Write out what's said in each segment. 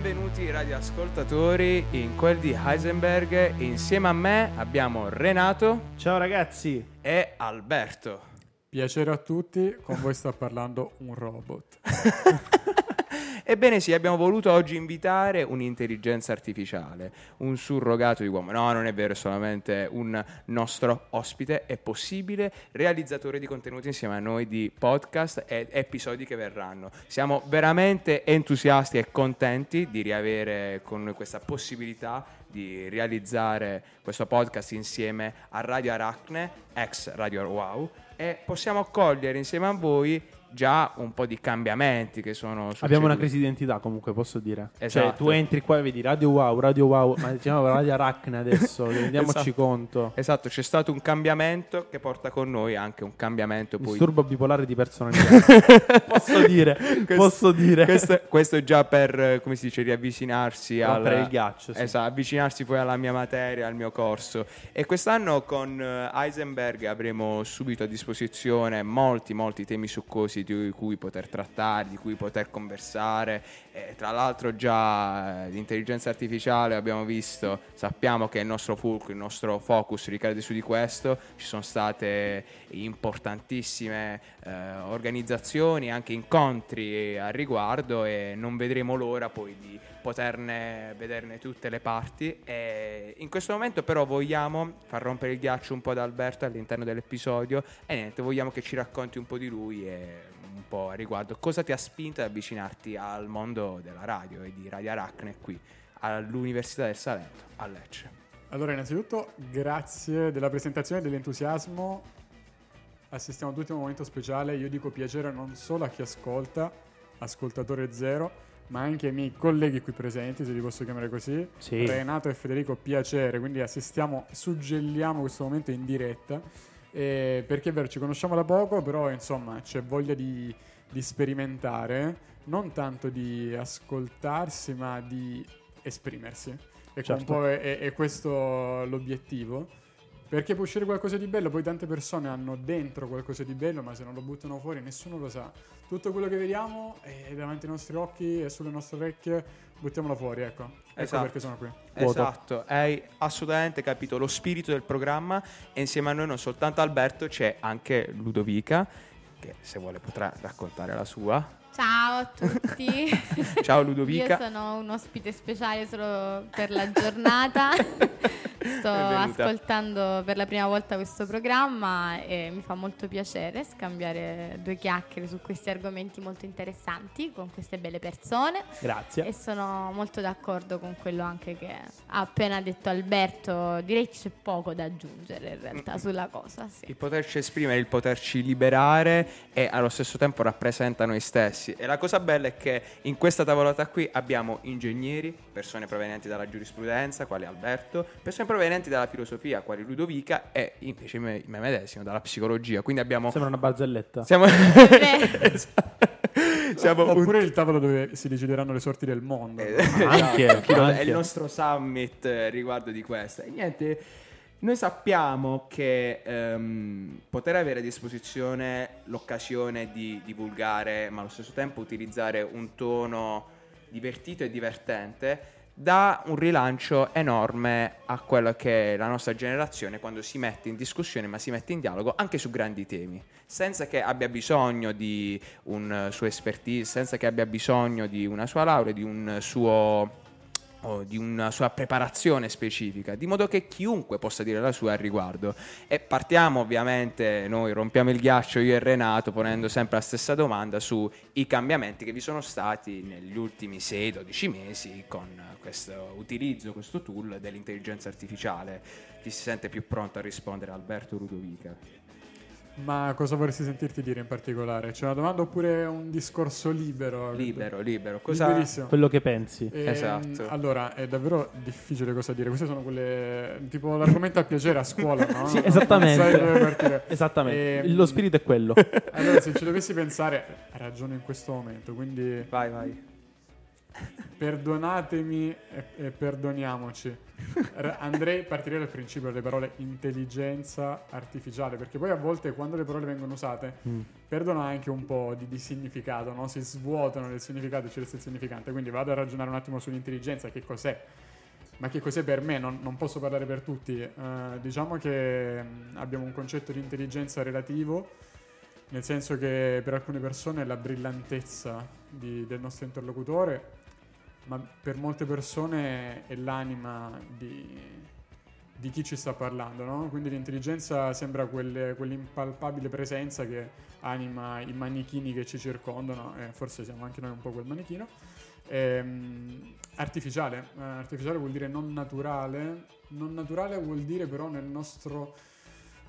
Benvenuti radioascoltatori in quel di Heisenberg. Insieme a me abbiamo Renato Ciao ragazzi. e Alberto. Piacere a tutti, con voi sta parlando un robot. Ebbene sì, abbiamo voluto oggi invitare un'intelligenza artificiale, un surrogato di uomo. No, non è vero, è solamente un nostro ospite, è possibile, realizzatore di contenuti insieme a noi di podcast e episodi che verranno. Siamo veramente entusiasti e contenti di riavere con noi questa possibilità di realizzare questo podcast insieme a Radio Aracne, ex Radio Wow, e possiamo accogliere insieme a voi già un po' di cambiamenti che sono succeduti. Abbiamo una crisi di identità comunque, posso dire. Cioè, Esatto. tu entri qua e vedi Radio Wow, Radio Wow, ma diciamo Radio Aracne adesso, rendiamoci Esatto. conto. Esatto, c'è stato un cambiamento che porta con noi anche un cambiamento poi Disturbo bipolare di personalità. posso dire, Questo- posso dire. questo, questo è già per, come si dice, riavvicinarsi al Rompere il ghiaccio, sì. Esatto, avvicinarsi poi alla mia materia, al mio corso. E quest'anno con eh, Heisenberg avremo subito a disposizione molti, molti temi succosi di cui poter trattare, di cui poter conversare. E tra l'altro già eh, l'intelligenza artificiale abbiamo visto, sappiamo che il nostro fulcro, il nostro focus ricade su di questo. Ci sono state importantissime eh, organizzazioni, anche incontri al riguardo e non vedremo l'ora poi di poterne vederne tutte le parti. E in questo momento però vogliamo far rompere il ghiaccio un po' da Alberto all'interno dell'episodio e niente, vogliamo che ci racconti un po' di lui e un po' a riguardo cosa ti ha spinto ad avvicinarti al mondo della radio e di Radio Aracne qui all'Università del Salento a Lecce. Allora, innanzitutto, grazie della presentazione e dell'entusiasmo. Assistiamo tutti a un momento speciale. Io dico piacere non solo a chi ascolta, ascoltatore zero, ma anche ai miei colleghi qui presenti, se li posso chiamare così. Sì. Renato e Federico, piacere. Quindi assistiamo, suggelliamo questo momento in diretta. Eh, perché è vero, ci conosciamo da poco, però insomma c'è voglia di, di sperimentare, non tanto di ascoltarsi, ma di esprimersi. Ecco, Certo. un po' è, è- è questo l'obiettivo. Perché può uscire qualcosa di bello, poi tante persone hanno dentro qualcosa di bello, ma se non lo buttano fuori nessuno lo sa. Tutto quello che vediamo è davanti ai nostri occhi e sulle nostre orecchie, buttiamolo fuori, ecco. Ecco Esatto. perché sono qui. Vuoto. Esatto, hai assolutamente capito lo spirito del programma e insieme a noi non soltanto Alberto c'è anche Ludovica che se vuole potrà raccontare la sua. Ciao a tutti. Ciao Io Ludovica. sono un ospite speciale solo per la giornata. Sto ascoltando per la prima volta questo programma e mi fa molto piacere scambiare due chiacchiere su questi argomenti molto interessanti con queste belle persone. Grazie. E sono molto d'accordo con quello anche che ha appena detto Alberto. Direi c'è poco da aggiungere in realtà sulla cosa. Sì. Il poterci esprimere, il poterci liberare e allo stesso tempo rappresenta noi stessi. E la cosa bella è che in questa tavolata qui abbiamo ingegneri, persone provenienti dalla giurisprudenza, quali Alberto, persone provenienti dalla filosofia, quali Ludovica, e invece me, me medesimo dalla psicologia. Quindi abbiamo. Sembra una barzelletta. Siamo. Esatto. Siamo un Oppure il tavolo dove si decideranno le sorti del mondo. Eh, no? Anche, anche. è il nostro summit eh, riguardo di questo. E niente, noi sappiamo che ehm, poter avere a disposizione l'occasione di divulgare, ma allo stesso tempo utilizzare un tono divertito e divertente dà un rilancio enorme a quello che è la nostra generazione quando si mette in discussione ma si mette in dialogo anche su grandi temi. Senza che abbia bisogno di un eh, suo expertise senza che abbia bisogno di una sua laurea di un suo o di una sua preparazione specifica, di modo che chiunque possa dire la sua al riguardo. E partiamo ovviamente, noi rompiamo il ghiaccio io e Renato ponendo sempre la stessa domanda sui cambiamenti che vi sono stati negli ultimi 6-12 mesi con questo utilizzo, questo tool dell'intelligenza artificiale. Chi si sente più pronto a rispondere? Alberto Ludovica. Ma cosa vorresti sentirti dire in particolare? C'è una domanda oppure un discorso libero? Libero, libero. Cosa... Liberissimo. Quello che pensi. Ehm, Esatto. Allora, è davvero difficile cosa dire. Queste sono quelle. tipo l'argomento a piacere a scuola, no? Sì, esattamente. Non sai dove partire. Esattamente. Ehm, Lo spirito è quello. Allora, se ci dovessi pensare, ragiono in questo momento. Quindi, Vai, vai. Perdonatemi e, e perdoniamoci. Andrei, partirei dal principio delle parole intelligenza artificiale, perché poi a volte quando le parole vengono usate Mm. perdono anche un po' di, di significato, no? si svuotano del significato e ci resta il significante. Quindi vado a ragionare un attimo sull'intelligenza, che cos'è? Ma che cos'è per me? Non, non posso parlare per tutti. Eh, diciamo che mh, abbiamo un concetto di intelligenza relativo, nel senso che per alcune persone è la brillantezza di- del nostro interlocutore, ma per molte persone è l'anima di, di chi ci sta parlando, no? Quindi l'intelligenza sembra quelle- quell'impalpabile presenza che anima i manichini che ci circondano, e forse siamo anche noi un po' quel manichino. Ehm, artificiale, Eh, artificiale vuol dire non naturale, non naturale vuol dire però nel nostro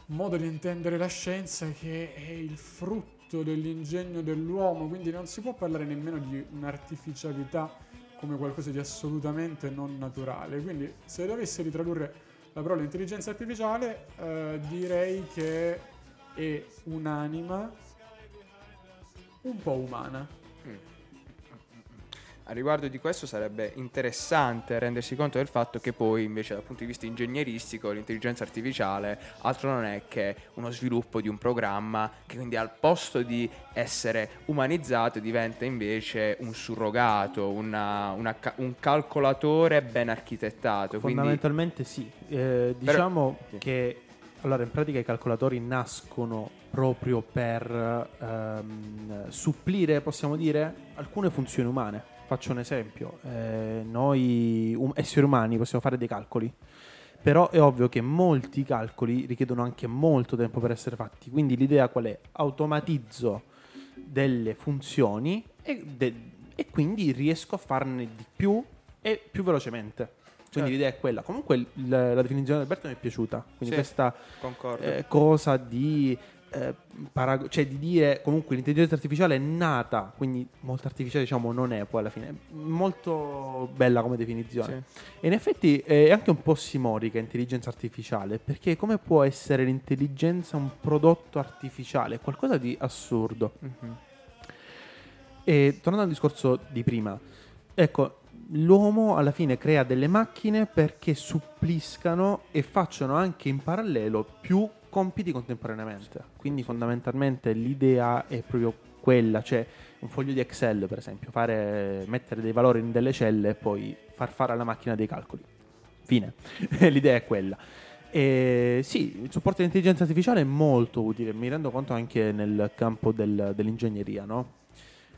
modo di intendere la scienza che è il frutto dell'ingegno dell'uomo, quindi non si può parlare nemmeno di un'artificialità come qualcosa di assolutamente non naturale. Quindi se dovessi ritradurre la parola intelligenza artificiale, eh, direi che è un'anima un po' umana. A riguardo di questo sarebbe interessante rendersi conto del fatto che poi invece dal punto di vista ingegneristico l'intelligenza artificiale altro non è che uno sviluppo di un programma che quindi al posto di essere umanizzato diventa invece un surrogato, una- una un calcolatore ben architettato. Quindi Fondamentalmente sì. Eh, diciamo che allora in pratica i calcolatori nascono proprio per ehm, supplire, possiamo dire, alcune funzioni umane. Faccio un esempio. Eh, noi um- esseri umani possiamo fare dei calcoli. Però è ovvio che molti calcoli richiedono anche molto tempo per essere fatti. Quindi l'idea qual è? Automatizzo delle funzioni e, de- e quindi riesco a farne di più e più velocemente. Quindi Certo. l'idea è quella. Comunque il- la, definizione di Alberto mi è piaciuta. Quindi Sì. questa eh, cosa di, eh, parago- cioè di dire comunque l'intelligenza artificiale è nata, quindi molto artificiale diciamo non è poi alla fine. Molto bella come definizione. Sì. E in effetti è anche un po' simorica intelligenza artificiale, perché come può essere l'intelligenza un prodotto artificiale? Qualcosa di assurdo. Mhm. E tornando al discorso di prima, ecco, l'uomo alla fine crea delle macchine perché suppliscano e facciano anche in parallelo più compiti contemporaneamente. Quindi fondamentalmente l'idea è proprio quella, cioè un foglio di Excel per esempio, fare, mettere dei valori in delle celle e poi far fare alla macchina dei calcoli. Fine. l'idea è quella. E sì, il supporto dell'intelligenza artificiale è molto utile, mi rendo conto anche nel campo del- dell'ingegneria, no?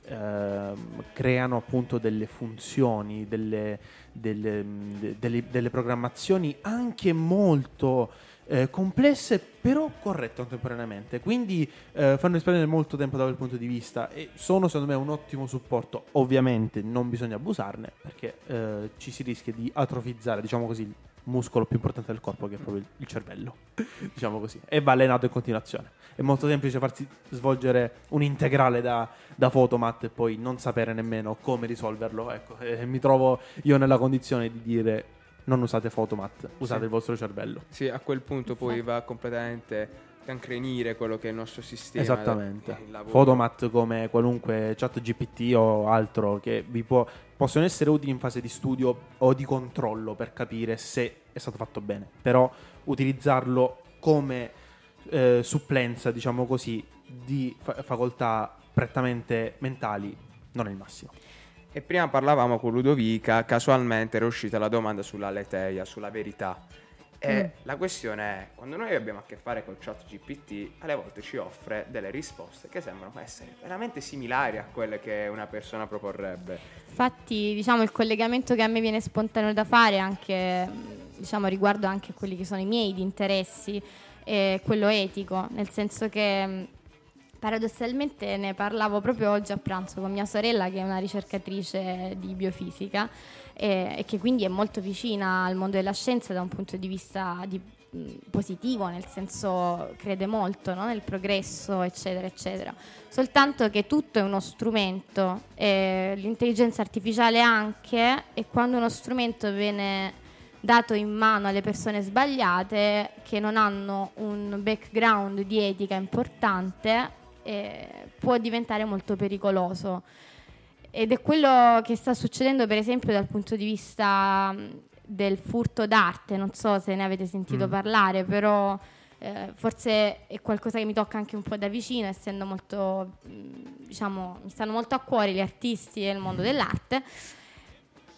Ehm, creano appunto delle funzioni, delle, delle- de- delle- delle programmazioni anche molto eh, complesse, però corrette contemporaneamente. Quindi eh, fanno risparmiare molto tempo da quel punto di vista e sono secondo me un ottimo supporto. Ovviamente non bisogna abusarne perché eh, ci si rischia di atrofizzare, diciamo così, il muscolo più importante del corpo che è proprio il, cervello, diciamo così, e va allenato in continuazione. È molto semplice farsi svolgere un integrale da, da Photomat e poi non sapere nemmeno come risolverlo. Ecco, eh, mi trovo io nella condizione di dire non usate Photomat, usate Sì. il vostro cervello. Sì, a quel punto poi va completamente cancrenire quello che è il nostro sistema. Esattamente. lavoro. Photomat come qualunque chat GPT o altro che vi può, possono essere utili in fase di studio o di controllo per capire se è stato fatto bene. Però utilizzarlo come eh, supplenza, diciamo così, di fa- facoltà prettamente mentali non è il massimo. E prima parlavamo con Ludovica, casualmente era uscita la domanda sulla leteia, sulla verità. E Mm. la questione è, quando noi abbiamo a che fare con chat GPT, alle volte ci offre delle risposte che sembrano essere veramente similari a quelle che una persona proporrebbe. Infatti, diciamo, il collegamento che a me viene spontaneo da fare anche, diciamo, riguardo anche a quelli che sono i miei interessi, è quello etico, nel senso che paradossalmente ne parlavo proprio oggi a pranzo con mia sorella che è una ricercatrice di biofisica e, e che quindi è molto vicina al mondo della scienza da un punto di vista di- mh, positivo, nel senso crede molto no? nel progresso, eccetera, eccetera. Soltanto che tutto è uno strumento, l'intelligenza artificiale anche, e quando uno strumento viene dato in mano alle persone sbagliate che non hanno un background di etica importante, eh, può diventare molto pericoloso. ed è quello che sta succedendo per esempio dal punto di vista mh, del furto d'arte, non so se ne avete sentito Mm. parlare, però eh, forse è qualcosa che mi tocca anche un po' da vicino, essendo molto, mh, diciamo, mi stanno molto a cuore gli artisti e il mondo dell'arte.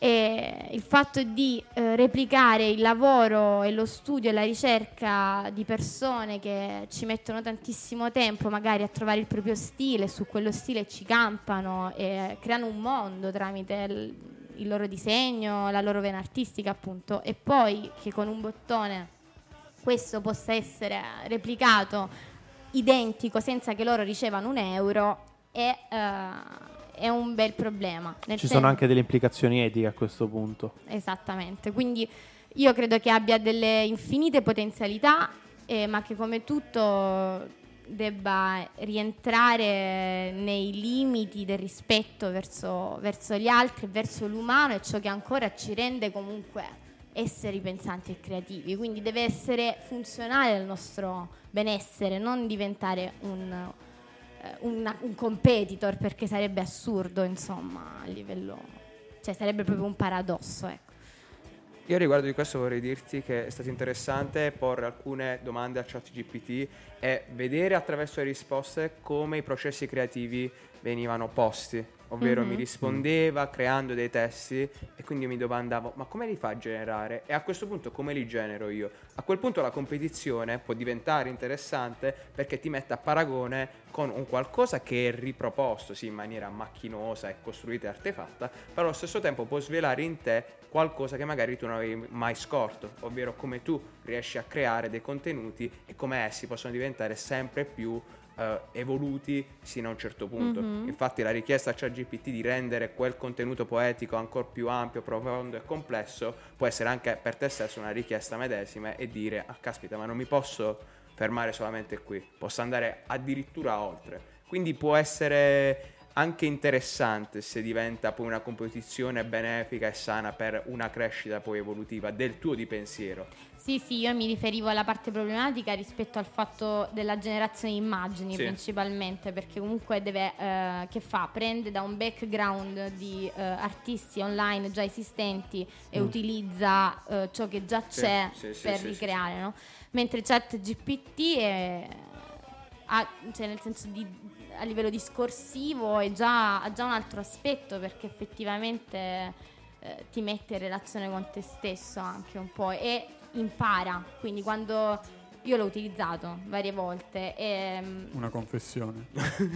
E il fatto di eh, replicare il lavoro e lo studio e la ricerca di persone che ci mettono tantissimo tempo magari a trovare il proprio stile, su quello stile ci campano e creano un mondo tramite il, il loro disegno, la loro vena artistica appunto, e poi che con un bottone questo possa essere replicato identico senza che loro ricevano un euro è, eh, è un bel problema. Nel Ci sen- sono anche delle implicazioni etiche a questo punto. Esattamente, quindi io credo che abbia delle infinite potenzialità, eh, ma che come tutto debba rientrare nei limiti del rispetto verso, verso gli altri, verso l'umano e ciò che ancora ci rende comunque esseri pensanti e creativi. Quindi deve essere funzionale al nostro benessere, non diventare un, una- un competitor perché sarebbe assurdo, insomma, a livello... cioè sarebbe proprio un paradosso, ecco. Io riguardo di questo vorrei dirti che è stato interessante porre alcune domande a ChatGPT e vedere attraverso le risposte come i processi creativi venivano posti. Ovvero Mhm. mi rispondeva creando dei testi e quindi mi domandavo ma come li fa a generare? E a questo punto come li genero io? A quel punto la competizione può diventare interessante perché ti mette a paragone con un qualcosa che è riproposto sì, in maniera macchinosa e costruita e artefatta, però allo stesso tempo può svelare in te qualcosa che magari tu non avevi mai scorto, ovvero come tu riesci a creare dei contenuti e come essi possono diventare sempre più eh, evoluti sino a un certo punto. Mhm. Infatti la richiesta a ChatGPT di rendere quel contenuto poetico ancora più ampio, profondo e complesso può essere anche per te stesso una richiesta medesima e dire ah caspita ma non mi posso fermare solamente qui, posso andare addirittura oltre. Quindi può essere anche interessante se diventa poi una competizione benefica e sana per una crescita poi evolutiva del tuo di pensiero. Sì, sì, io mi riferivo alla parte problematica rispetto al fatto della generazione di immagini Sì. principalmente, perché comunque deve, eh, che fa? Prende da un background di eh, artisti online già esistenti e utilizza eh, ciò che già Mm. Sì, c'è sì, per ricreare, no? Mentre ChatGPT è, ha, cioè nel senso di, a livello discorsivo già, ha già un altro aspetto perché effettivamente eh, ti mette in relazione con te stesso anche un po' e impara. Quindi quando io l'ho utilizzato varie volte e, mm, Una confessione.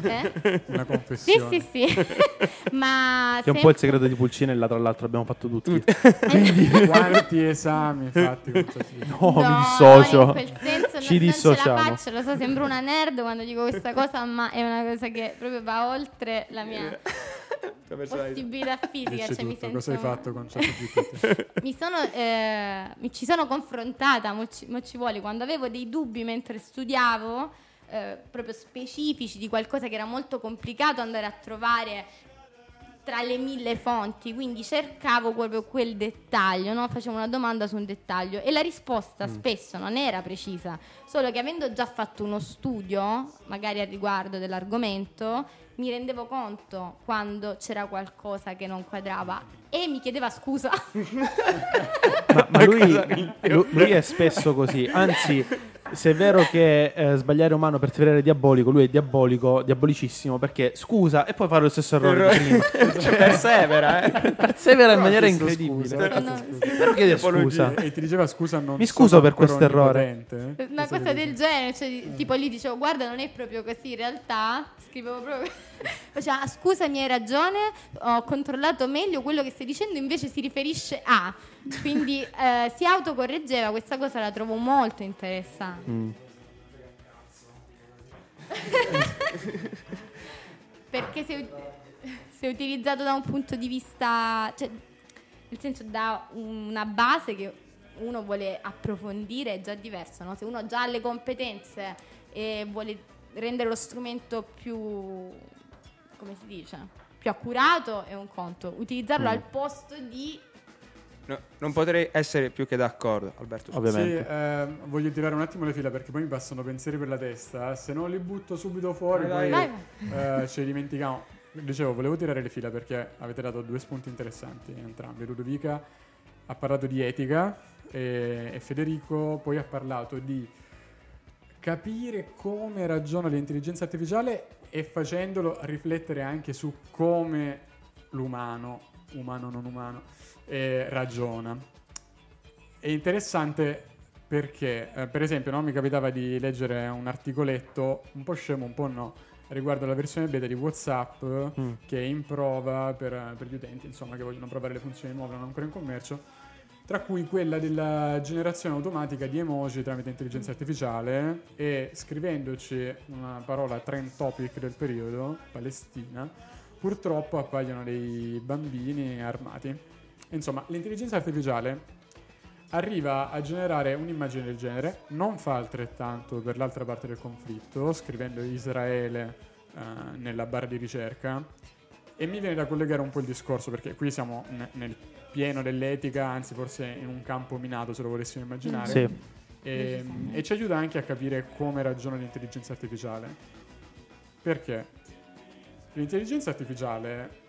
eh? Una Sì, confessione. sì, sì. Ma Che è un po' il segreto di Pulcinella, tra l'altro abbiamo fatto tutti. Quanti esami fatti con ChatGPT? No, mi No, dissocio. in quel senso Ci non, non ce la dissociamo. faccio, lo so, sembro una nerd quando dico questa cosa, ma è una cosa che proprio va oltre la mia possibilità fisica. Cioè, mi sento Cosa hai fatto con ChatGPT? mi sono eh, mi ci sono confrontata mo ci, mo ci vuole quando avevo dei dubbi mentre studiavo eh, proprio specifici di qualcosa che era molto complicato andare a trovare tra le mille fonti quindi cercavo proprio quel dettaglio no? facevo una domanda su un dettaglio e la risposta spesso non era precisa solo che avendo già fatto uno studio magari a riguardo dell'argomento mi rendevo conto quando c'era qualcosa che non quadrava e mi chiedeva scusa Ma, ma lui, lu- lui è spesso così. Anzi, se è vero che eh, sbagliare umano, perseverare è diabolico, lui è diabolico, diabolicissimo perché scusa e poi fa lo stesso errore di prima. Cioè, persevera, eh. Persevera in maniera incredibile. scusa. Però chiede scusa. E ti diceva scusa non Mi scuso per questo errore. eh? una Cosa del genere, cioè, di- tipo lì dicevo guarda non è proprio così, in realtà scrivevo proprio, faceva "Ah, scusami hai ragione, ho controllato meglio, quello che stai dicendo invece si riferisce a, quindi eh, si autocorreggeva, questa cosa la trovo molto interessante. Mm. Perché se, se utilizzato da un punto di vista, cioè, nel senso da una base che uno vuole approfondire è già diverso, no? Se uno già ha le competenze e vuole rendere lo strumento più, come si dice, più accurato è un conto. Utilizzarlo Mm. al posto di... No, non potrei essere più che d'accordo, Alberto. Ovviamente. Sì, ehm, voglio tirare un attimo le fila perché poi mi passano pensieri per la testa. Se non li butto subito fuori, Vai, poi vai. eh, ce li dimentichiamo. dicevo, volevo tirare le fila perché avete dato due spunti interessanti entrambi. Ludovica ha parlato di etica e, e Federico poi ha parlato di capire come ragiona l'intelligenza artificiale e facendolo riflettere anche su come l'umano, umano non umano, eh, ragiona. È interessante perché, eh, per esempio, no, mi capitava di leggere un articoletto un po' scemo, un po' no, riguardo alla versione beta di WhatsApp Mm. che è in prova per, per gli utenti, insomma, che vogliono provare le funzioni nuove, non ancora in commercio, tra cui quella della generazione automatica di emoji tramite intelligenza artificiale e scrivendoci una parola trend topic del periodo, Palestina, purtroppo appaiono dei bambini armati. Insomma, l'intelligenza artificiale arriva a generare un'immagine del genere, non fa altrettanto per l'altra parte del conflitto, scrivendo Israele eh, nella barra di ricerca, e mi viene da collegare un po' il discorso, perché qui siamo ne- nel pieno dell'etica, anzi forse in un campo minato, se lo volessimo immaginare. Sì. E, e ci aiuta anche a capire come ragiona l'intelligenza artificiale. Perché l'intelligenza artificiale,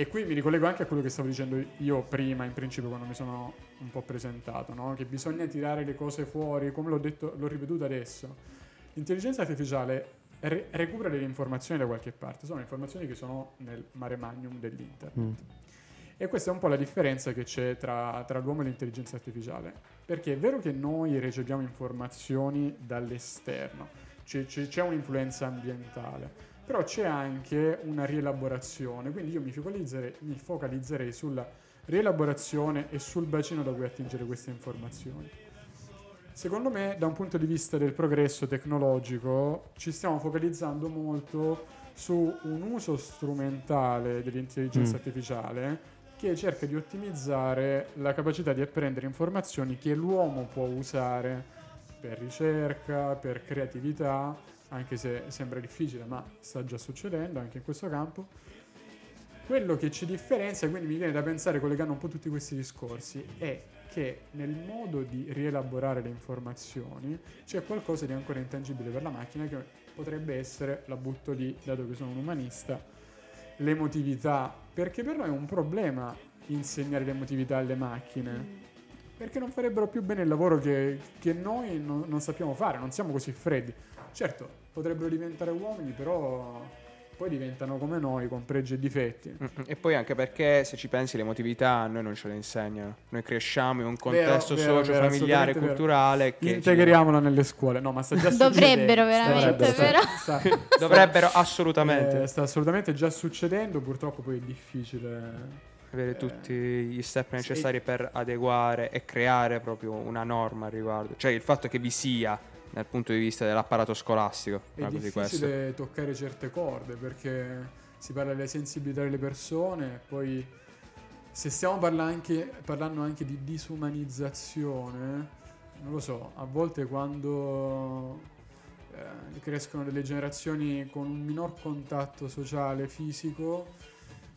e qui mi ricollego anche a quello che stavo dicendo io prima, in principio, quando mi sono un po' presentato, no? che bisogna tirare le cose fuori, come l'ho detto, l'ho ripetuto adesso. L'intelligenza artificiale re- recupera delle informazioni da qualche parte, sono informazioni che sono nel mare magnum dell'internet. Mm. E questa è un po' la differenza che c'è tra, tra l'uomo e l'intelligenza artificiale. Perché è vero che noi riceviamo informazioni dall'esterno, c'è, c'è- c'è un'influenza ambientale, però c'è anche una rielaborazione. Quindi io mi focalizzerei, mi focalizzerei sulla rielaborazione e sul bacino da cui attingere queste informazioni. Secondo me, da un punto di vista del progresso tecnologico, ci stiamo focalizzando molto su un uso strumentale dell'intelligenza Mm. artificiale che cerca di ottimizzare la capacità di apprendere informazioni che l'uomo può usare per ricerca, per creatività, anche se sembra difficile, ma sta già succedendo anche in questo campo. Quello che ci differenzia, quindi mi viene da pensare, collegando un po' tutti questi discorsi, è che nel modo di rielaborare le informazioni c'è qualcosa di ancora intangibile per la macchina che potrebbe essere, la butto lì, dato che sono un umanista, l'emotività, perché per noi è un problema insegnare l'emotività alle macchine, perché non farebbero più bene il lavoro che, che noi non, non sappiamo fare, non siamo così freddi. Certo, potrebbero diventare uomini, però poi diventano come noi, con pregi e difetti. Mm, mm. E poi anche perché se ci pensi l'emotività a noi non ce la insegnano. Noi cresciamo in un contesto vero, socio, vero, familiare, assolutamente vero. culturale che ci- Integriamola nelle scuole. No, ma sta già Dovrebbero succedendo. veramente, Sta- però. sta- sta- dovrebbero assolutamente eh, sta assolutamente già succedendo, purtroppo poi è difficile. avere tutti gli step necessari per adeguare e creare proprio una norma al riguardo. Cioè il fatto che vi sia dal punto di vista dell'apparato scolastico, È difficile toccare certe corde perché si parla delle sensibilità delle persone, poi se stiamo parla anche- parlando anche di disumanizzazione, non lo so, a volte quando eh, crescono delle generazioni con un minor contatto sociale, fisico,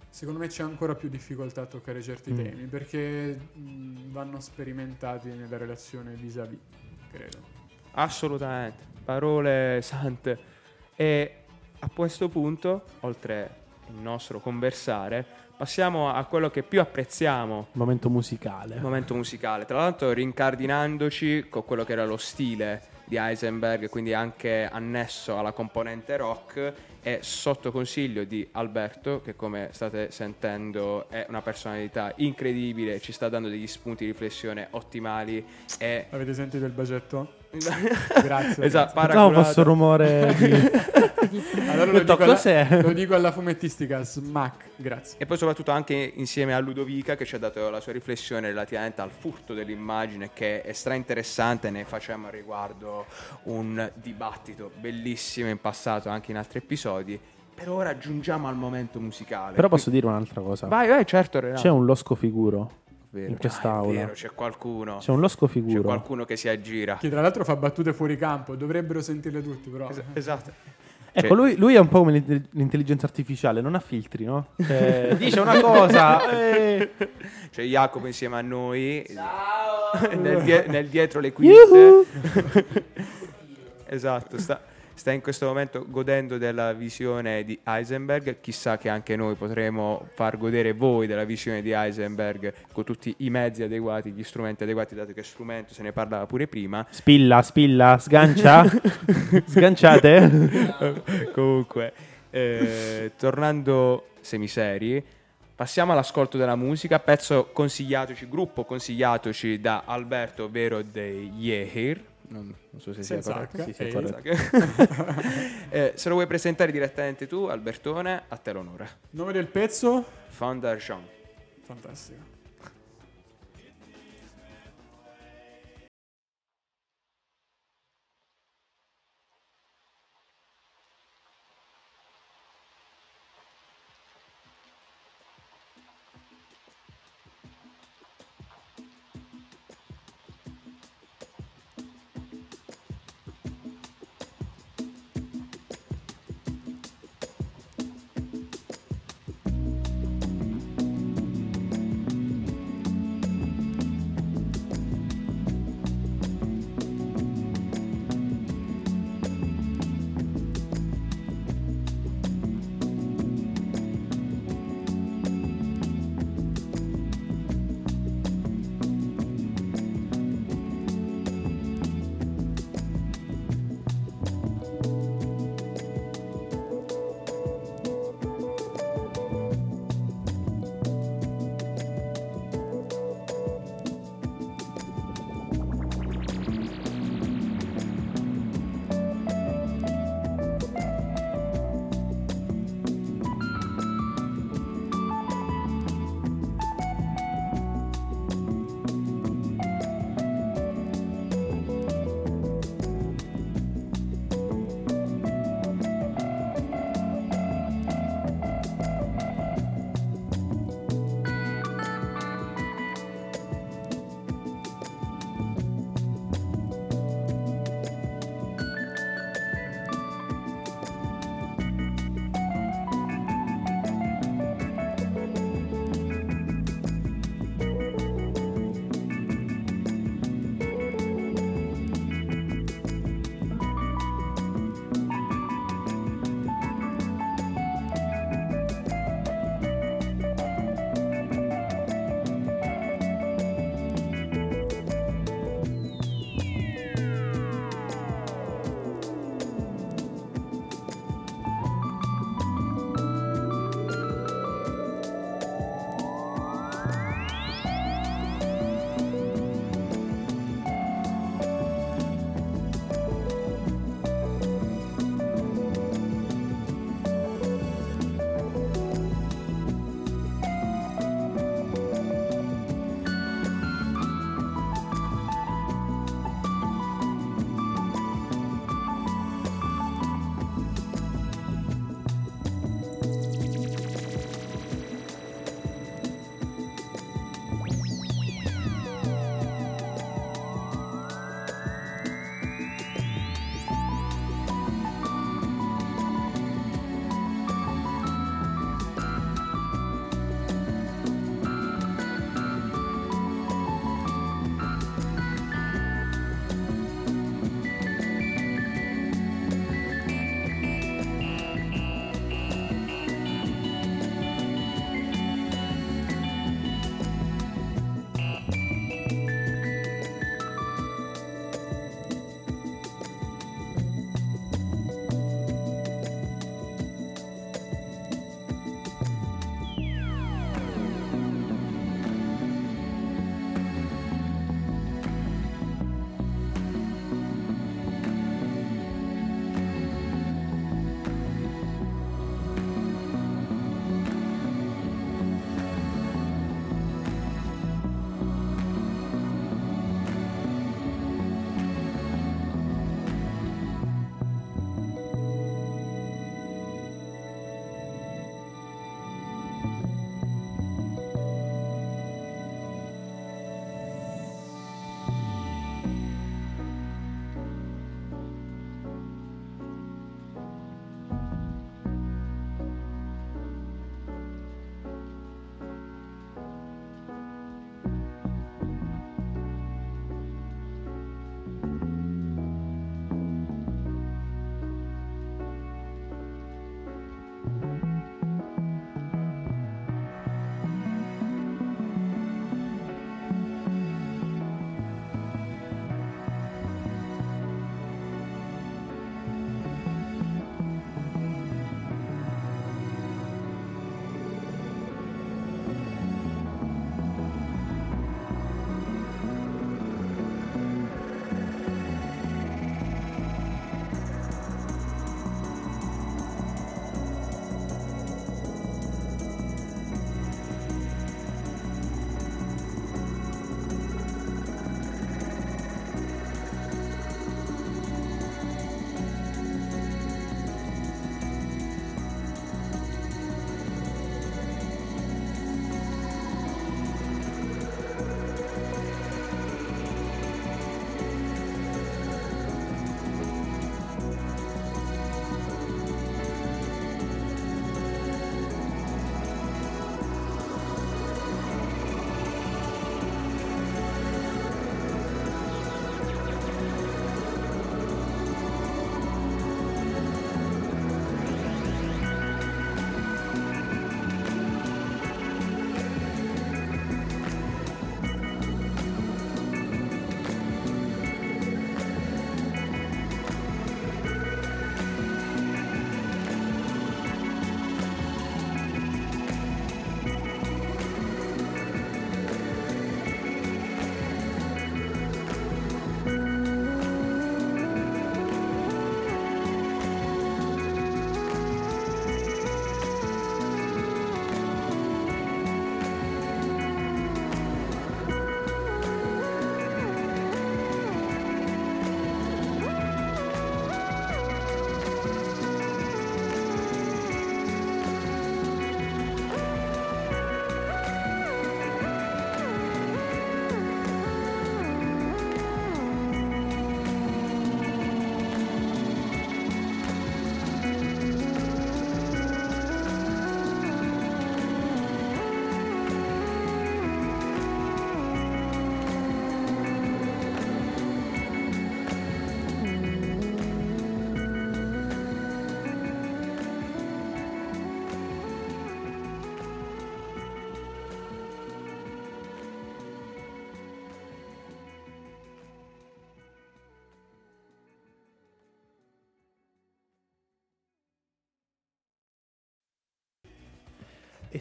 secondo me c'è ancora più difficoltà a toccare certi Mm. temi perché mh, vanno sperimentati nella relazione vis-à-vis, credo. Assolutamente, parole sante. E a questo punto, oltre il nostro conversare, passiamo a quello che più apprezziamo, Momento musicale. il momento musicale. Tra l'altro rincardinandoci con quello che era lo stile di Heisenberg, quindi anche annesso alla componente rock e sotto consiglio di Alberto, che come state sentendo è una personalità incredibile, ci sta dando degli spunti di riflessione ottimali e... Avete sentito il bacetto? Grazie. esatto, paraculato. questo rumore di... Allora lo dico, alla, lo dico alla fumettistica, smack, grazie. E poi soprattutto anche insieme a Ludovica che ci ha dato la sua riflessione relativamente al furto dell'immagine che è stra interessante, ne facciamo al riguardo un dibattito bellissimo in passato anche in altri episodi. Per ora giungiamo al momento musicale. Però posso dire un'altra cosa. Vai, vai, certo, Renato. C'è un losco figuro Vero. in Ah, è quest'aula. vero, c'è qualcuno. C'è un losco C'è figuro. qualcuno che si aggira. Che tra l'altro fa battute fuori campo, dovrebbero sentirle tutti, però. Es- esatto. Ecco, Cioè- lui, lui è un po' come l'intelli- l'intelligenza artificiale, non ha filtri, no? Cioè, dice una cosa. eh, C'è Jacopo insieme a noi. nel, die- nel dietro le quinte. esatto, sta, sta in questo momento godendo della visione di Heisenberg. Chissà che anche noi potremo far godere voi della visione di Heisenberg con tutti i mezzi adeguati, gli strumenti adeguati, dato che strumento se ne parlava pure prima. Spilla, spilla, sgancia. Sganciate. Comunque, eh, tornando semiseri, passiamo all'ascolto della musica, pezzo consigliatoci, gruppo consigliatoci da Alberto, ovvero dei Yeher. Non, non so se sia Senza corretto. H. Sì, sì, corretto. Eh, se lo vuoi presentare direttamente tu, Albertone, a te l'onore. Nome del pezzo? Foundation. Fantastico.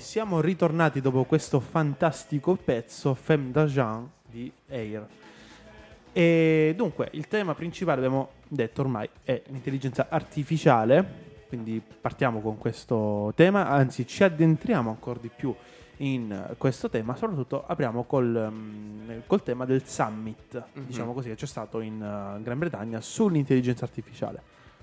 Siamo ritornati dopo questo fantastico pezzo Femme d'Argent di Air. E dunque, il tema principale, abbiamo detto ormai, è l'intelligenza artificiale, quindi partiamo con questo tema, anzi ci addentriamo ancora di più in questo tema, soprattutto apriamo col, um, col tema del summit, mm-hmm. diciamo così, che c'è stato in uh, Gran Bretagna sull'intelligenza artificiale.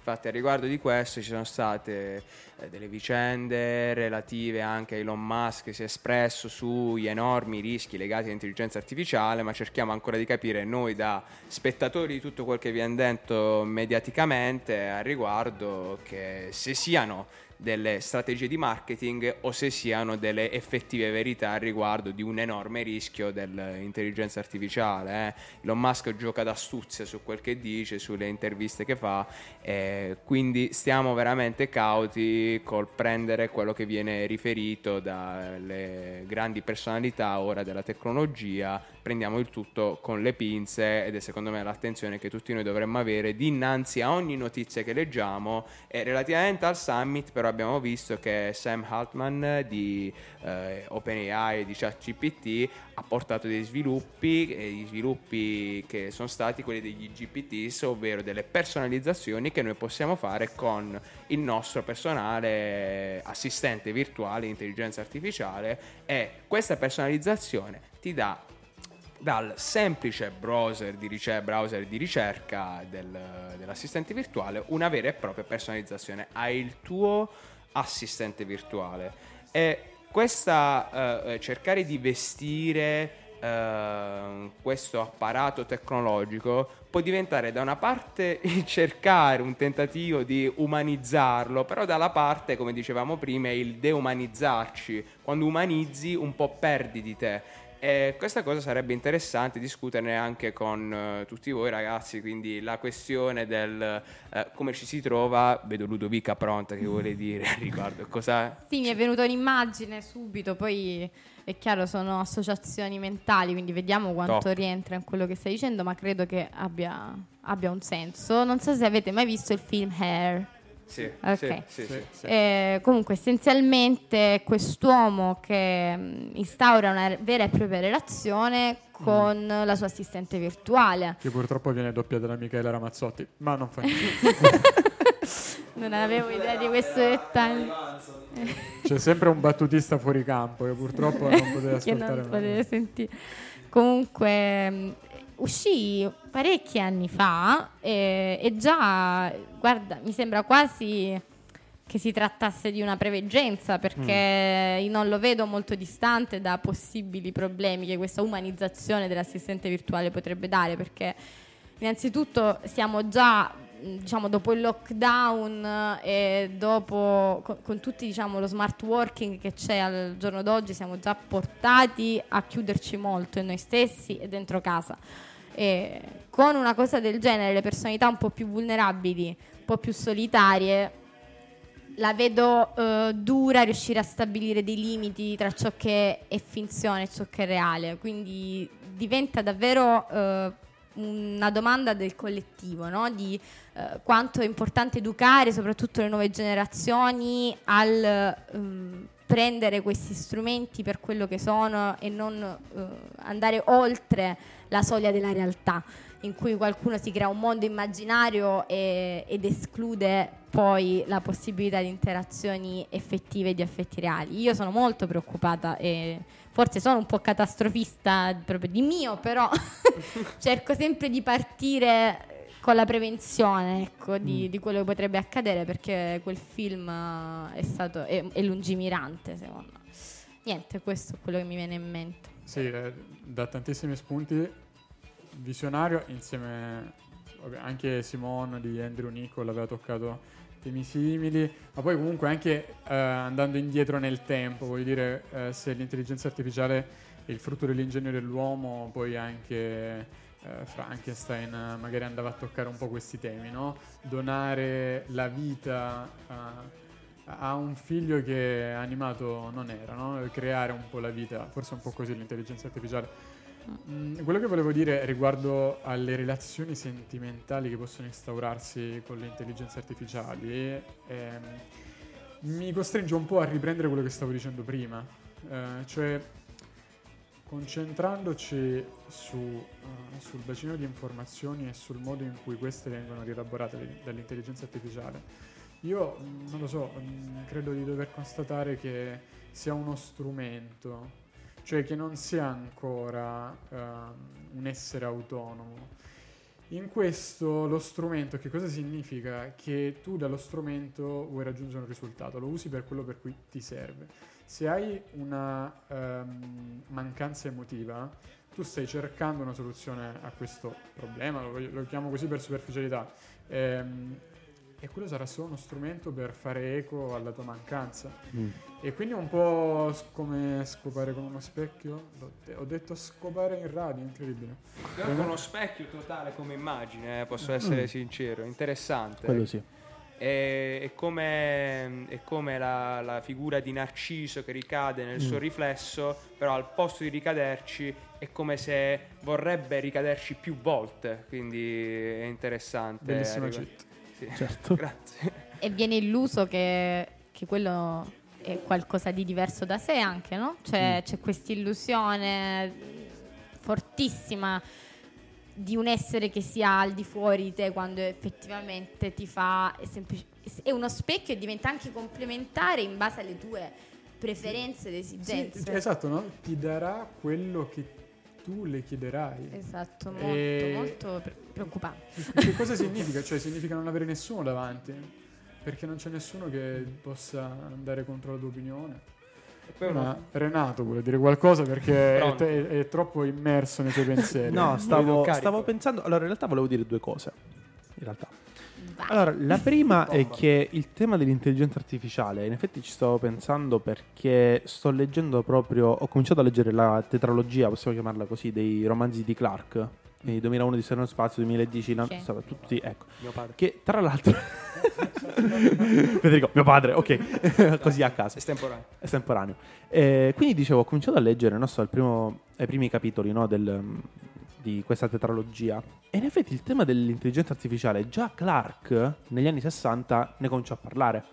Infatti a riguardo di questo ci sono state eh, delle vicende relative anche a Elon Musk che si è espresso sugli enormi rischi legati all'intelligenza artificiale, ma cerchiamo ancora di capire noi da spettatori di tutto quel che viene detto mediaticamente a riguardo che se siano delle strategie di marketing o se siano delle effettive verità riguardo di un enorme rischio dell'intelligenza artificiale. Eh. Elon Musk gioca d'astuzia su quel che dice, sulle interviste che fa, eh, quindi stiamo veramente cauti col prendere quello che viene riferito dalle grandi personalità ora della tecnologia, prendiamo il tutto con le pinze ed è secondo me l'attenzione che tutti noi dovremmo avere dinanzi a ogni notizia che leggiamo. E relativamente al summit però abbiamo visto che Sam Altman di eh, OpenAI e di ChatGPT ha portato dei sviluppi, e gli sviluppi che sono stati quelli degli GPTs, ovvero delle personalizzazioni che noi possiamo fare con il nostro personale assistente virtuale intelligenza artificiale e questa personalizzazione ti dà dal semplice browser di, ricer- browser di ricerca del, dell'assistente virtuale una vera e propria personalizzazione. Hai il tuo assistente virtuale e questa uh, cercare di vestire uh, questo apparato tecnologico può diventare da una parte cercare un tentativo di umanizzarlo, però dalla parte, come dicevamo prima, il deumanizzarci. Quando umanizzi un po' perdi di te e questa cosa sarebbe interessante discuterne anche con uh, tutti voi ragazzi, quindi la questione del uh, come ci si trova, vedo Ludovica pronta che vuole dire riguardo cosa... Sì, mi è venuta un'immagine subito, poi è chiaro sono associazioni mentali, quindi vediamo quanto Top. rientra in quello che stai dicendo, ma credo che abbia, abbia un senso. Non so se avete mai visto il film Hair. Sì, okay. sì, sì, sì eh, comunque essenzialmente quest'uomo che mm, instaura una vera e propria relazione con mm. la sua assistente virtuale. Che purtroppo viene doppiata da Michele Ramazzotti, ma non fa niente. non avevo idea di questo dettaglio. C'è sempre un battutista fuori campo che purtroppo non poteva ascoltare. che non poteva sentire. Comunque mm, uscì parecchi anni fa e, e, già, guarda, mi sembra quasi che si trattasse di una preveggenza perché mm. non lo vedo molto distante da possibili problemi che questa umanizzazione dell'assistente virtuale potrebbe dare perché innanzitutto siamo già diciamo dopo il lockdown e dopo con, con tutti diciamo lo smart working che c'è al giorno d'oggi siamo già portati a chiuderci molto in noi stessi e dentro casa e con una cosa del genere, le personalità un po' più vulnerabili, un po' più solitarie, la vedo uh, dura riuscire a stabilire dei limiti tra ciò che è finzione e ciò che è reale. Quindi diventa davvero uh, una domanda del collettivo, no? di uh, quanto è importante educare soprattutto le nuove generazioni al um, prendere questi strumenti per quello che sono e non andare oltre la soglia della realtà, in cui qualcuno si crea un mondo immaginario e, ed esclude poi la possibilità di interazioni effettive di affetti reali. Io sono molto preoccupata e forse sono un po' catastrofista proprio di mio, però cerco sempre di partire con la prevenzione ecco, di, mm. di, quello che potrebbe accadere perché quel film è stato è, è lungimirante secondo me. Niente, questo è quello che mi viene in mente. Sì, eh, da tantissimi spunti, visionario insieme anche Simone di Andrew Nicol aveva toccato temi simili, ma poi comunque anche eh, andando indietro nel tempo, vuol dire eh, se l'intelligenza artificiale è il frutto dell'ingegno dell'uomo, poi anche eh, Frankenstein magari andava a toccare un po' questi temi, no? Donare la vita a ha un figlio che animato non era, no? creare un po' la vita, forse un po' così l'intelligenza artificiale. Mm, quello che volevo dire riguardo alle relazioni sentimentali che possono instaurarsi con le intelligenze artificiali, ehm, mi costringe un po' a riprendere quello che stavo dicendo prima, eh, cioè concentrandoci su, uh, sul bacino di informazioni e sul modo in cui queste vengono rielaborate dall'intelligenza artificiale, io mm, non lo so, mm, credo di dover constatare che sia uno strumento, cioè che non sia ancora uh, un essere autonomo. In questo lo strumento che cosa significa? Che tu dallo strumento vuoi raggiungere un risultato, lo usi per quello per cui ti serve. Se hai una um, mancanza emotiva, tu stai cercando una soluzione a questo problema, lo, lo chiamo così per superficialità, ehm, e quello sarà solo uno strumento per fare eco alla tua mancanza. Mm. E quindi è un po' come scopare con uno specchio. Ho detto scopare in radio, incredibile. Con uno specchio totale come immagine, eh, posso essere mm. sincero, interessante. Quello sì. È, è come, è come la, la, figura di Narciso che ricade nel mm. suo riflesso, però al posto di ricaderci è come se vorrebbe ricaderci più volte, quindi è interessante. Bellissima città. Sì. Certo. Grazie. E viene illuso che, che quello è qualcosa di diverso da sé anche, no? Cioè, mm. C'è questa illusione fortissima di un essere che sia al di fuori di te quando effettivamente ti fa è, semplici- è uno specchio e diventa anche complementare in base alle tue preferenze ed esigenze. Sì, esatto, no? Ti darà quello che tu le chiederai. Esatto, molto, e... molto preoccupante. Che cosa significa? Cioè significa non avere nessuno davanti, perché non c'è nessuno che possa andare contro la tua opinione. Ma Renato vuole dire qualcosa perché è, è, è, troppo immerso nei suoi pensieri. no, stavo, stavo pensando. Allora, in realtà volevo dire due cose. In realtà. Allora, la prima è che il tema dell'intelligenza artificiale, in effetti ci stavo pensando perché sto leggendo proprio, ho cominciato a leggere la tetralogia, possiamo chiamarla così, dei romanzi di Clark, quindi 2001 di Sereno Spazio, 2010 okay. tutti, ecco. Mio padre. Che tra l'altro... Federico, mio padre, ok, così a casa. Estemporaneo. Estemporaneo. Eh, quindi dicevo, ho cominciato a leggere, no, so, primo, ai primi capitoli no, del, di questa tetralogia. E in effetti il tema dell'intelligenza artificiale, già Clark negli anni 60 ne cominciò a parlare.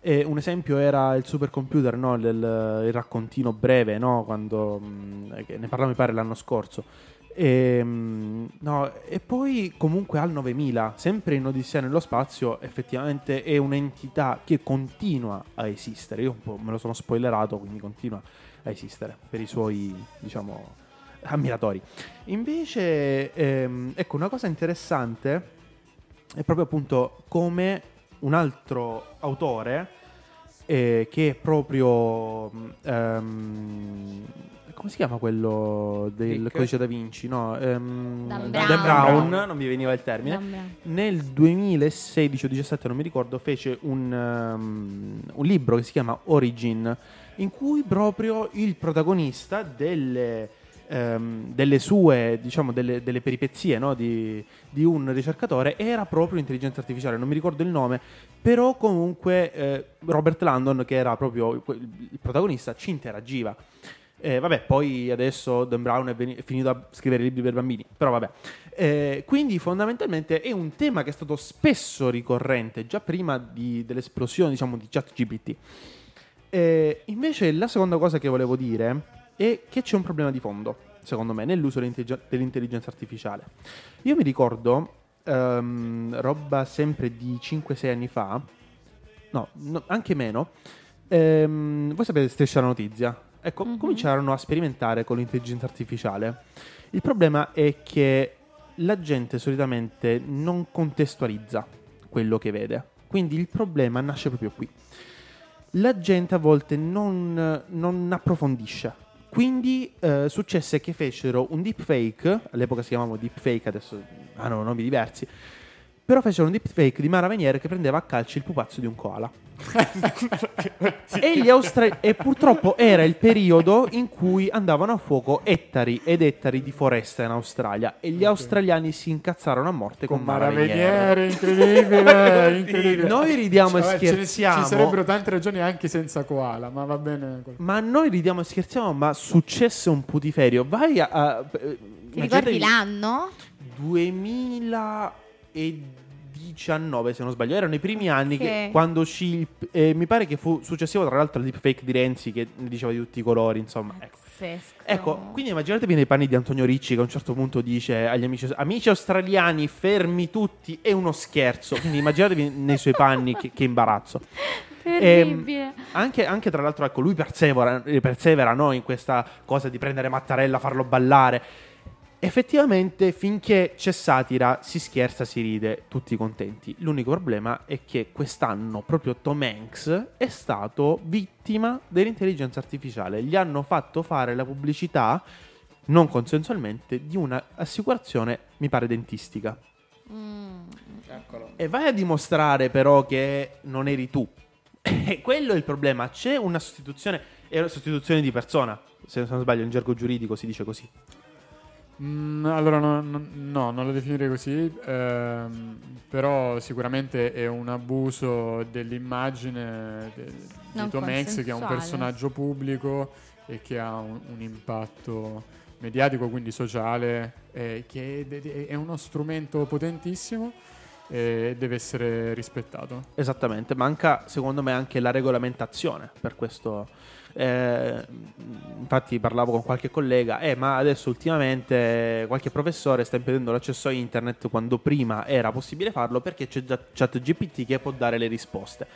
E un esempio era il supercomputer, no? il, il, raccontino breve, no? Quando, mm, ne parlavamo mi pare l'anno scorso. E, mh, no, e, poi comunque al 9000, sempre in Odissea nello spazio, effettivamente è un'entità che continua a esistere. Io un po' me lo sono spoilerato, quindi continua a esistere per i suoi, diciamo, ammiratori. Invece, ehm, ecco, una cosa interessante è proprio appunto come un altro autore eh, che è proprio... Um, come si chiama quello del Dick. codice da Vinci? No, um, Dan, Brown. Dan Brown, non mi veniva il termine. Nel 2016 o 2017, non mi ricordo, fece un, um, un libro che si chiama Origin, in cui proprio il protagonista delle ehm, delle sue, diciamo, delle, delle peripezie no? di, di, un ricercatore era proprio l'intelligenza artificiale, non mi ricordo il nome, però comunque eh, Robert Landon, che era proprio il protagonista, ci interagiva. Eh, vabbè, poi adesso Dan Brown è, veni- è, finito a scrivere libri per bambini, però vabbè. Eh, quindi fondamentalmente è un tema che è stato spesso ricorrente già prima di, dell'esplosione diciamo, di ChatGPT. Eh, invece la seconda cosa che volevo dire è che c'è un problema di fondo, secondo me, nell'uso dell'intelligenza artificiale. Io mi ricordo, um, roba sempre di 5-6 anni fa, no, no anche meno, um, voi sapete Striscia la Notizia? Ecco, mm-hmm. cominciarono a sperimentare con l'intelligenza artificiale. Il problema è che la gente solitamente non contestualizza quello che vede. Quindi il problema nasce proprio qui. La gente a volte non, non approfondisce quindi eh, successe che fecero un deepfake, all'epoca si chiamavano deepfake, adesso hanno nomi diversi, però fecero un deepfake di Mara Venier che prendeva a calci il pupazzo di un koala. e, Austra- e, purtroppo era il periodo in cui andavano a fuoco ettari ed ettari di foresta in Australia e gli okay. australiani si incazzarono a morte con, con Mara Venier. incredibile, incredibile. Noi ridiamo cioè, e scherziamo. Ci sarebbero tante ragioni anche senza koala, ma va bene. Ma noi ridiamo e scherziamo, ma successe un putiferio. Vai a... a Ti ricordi l'anno? 2010 2019 se non sbaglio, erano i primi anni che, Ok. quando uscì, il- eh, mi pare che fu successivo tra l'altro al deepfake di Renzi che ne diceva di tutti i colori, insomma. Ecco. Ecco, quindi immaginatevi nei panni di Antonio Ricci che a un certo punto dice agli amici, amici australiani fermi tutti, è uno scherzo. Quindi immaginatevi nei suoi panni che, che imbarazzo. Terribile. Anche, anche tra l'altro, ecco, lui persevera, persevera no, in questa cosa di prendere Mattarella, farlo ballare. Effettivamente, finché c'è satira, si scherza, si ride, tutti contenti. L'unico problema è che quest'anno proprio Tom Hanks è stato vittima dell'intelligenza artificiale. Gli hanno fatto fare la pubblicità, non consensualmente, di un'assicurazione, mi pare, dentistica. Mm. E vai a dimostrare però che non eri tu. E quello è il problema. C'è una sostituzione, è una sostituzione di persona. Se non sbaglio, in gergo giuridico si dice così. Mm, allora, no, no, no, non lo definirei così, ehm, però sicuramente è un abuso dell'immagine de- di Tom Hanks, che è un personaggio pubblico e che ha un, un impatto mediatico, quindi sociale, eh, che è, è uno strumento potentissimo e deve essere rispettato. Esattamente, manca secondo me anche la regolamentazione per questo. Eh, infatti parlavo con qualche collega, eh, ma adesso ultimamente qualche professore sta impedendo l'accesso a internet quando prima era possibile farlo perché c'è già ChatGPT che può dare le risposte.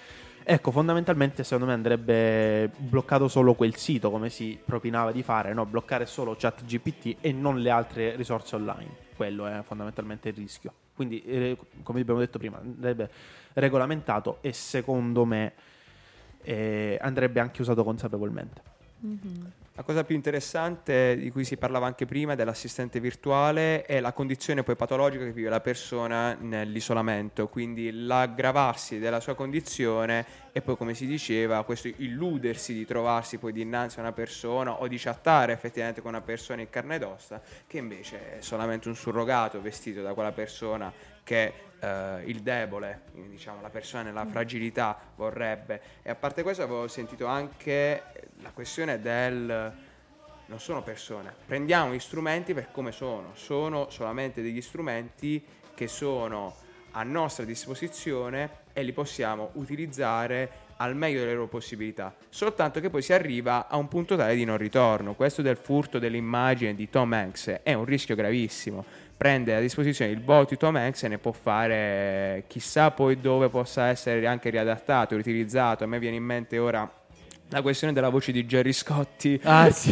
Ecco, fondamentalmente secondo me andrebbe bloccato solo quel sito, come si propinava di fare, no? bloccare solo ChatGPT e non le altre risorse online. Quello è fondamentalmente il rischio. Quindi, eh, come abbiamo detto prima, andrebbe regolamentato e secondo me eh, andrebbe anche usato consapevolmente. Mhm. La cosa più interessante di cui si parlava anche prima dell'assistente virtuale è la condizione poi patologica che vive la persona nell'isolamento, quindi l'aggravarsi della sua condizione e poi come si diceva questo illudersi di trovarsi poi dinanzi a una persona o di chattare effettivamente con una persona in carne ed ossa che invece è solamente un surrogato vestito da quella persona che eh, il debole, diciamo la persona nella fragilità vorrebbe. E a parte questo avevo sentito anche la questione del non sono persone, prendiamo gli strumenti per come sono, sono solamente degli strumenti che sono a nostra disposizione e li possiamo utilizzare al meglio delle loro possibilità, soltanto che poi si arriva a un punto tale di non ritorno. Questo del furto dell'immagine di Tom Hanks è un rischio gravissimo. Prende a disposizione il bot di Tom Hanks e ne può fare chissà poi dove possa essere anche riadattato, riutilizzato. A me viene in mente ora la questione della voce di Jerry Scotti Ah, sì.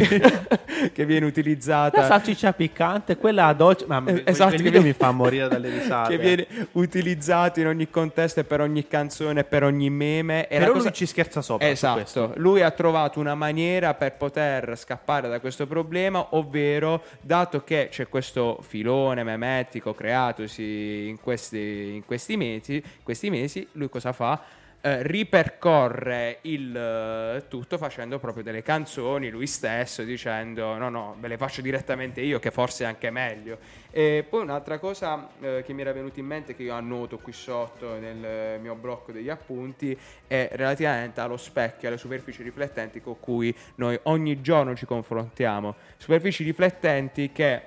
che viene La utilizzata salsiccia piccante, quella dolce. Ma Eh, esatto, che viene- mi fa morire dalle risate. che viene utilizzato in ogni contesto e per ogni canzone per ogni meme e la Però cosa- lui ci scherza sopra. su. Esatto, lui ha trovato una maniera per poter scappare da questo problema, ovvero dato che c'è questo filone memetico creatosi in questi, in questi mesi, questi mesi, lui cosa fa? Eh, ripercorre il eh, tutto facendo proprio delle canzoni lui stesso dicendo no no ve le faccio direttamente io che forse è anche meglio e poi un'altra cosa eh, che mi era venuta in mente che io annoto qui sotto nel mio blocco degli appunti è relativamente allo specchio, alle superfici riflettenti con cui noi ogni giorno ci confrontiamo. Superfici riflettenti che,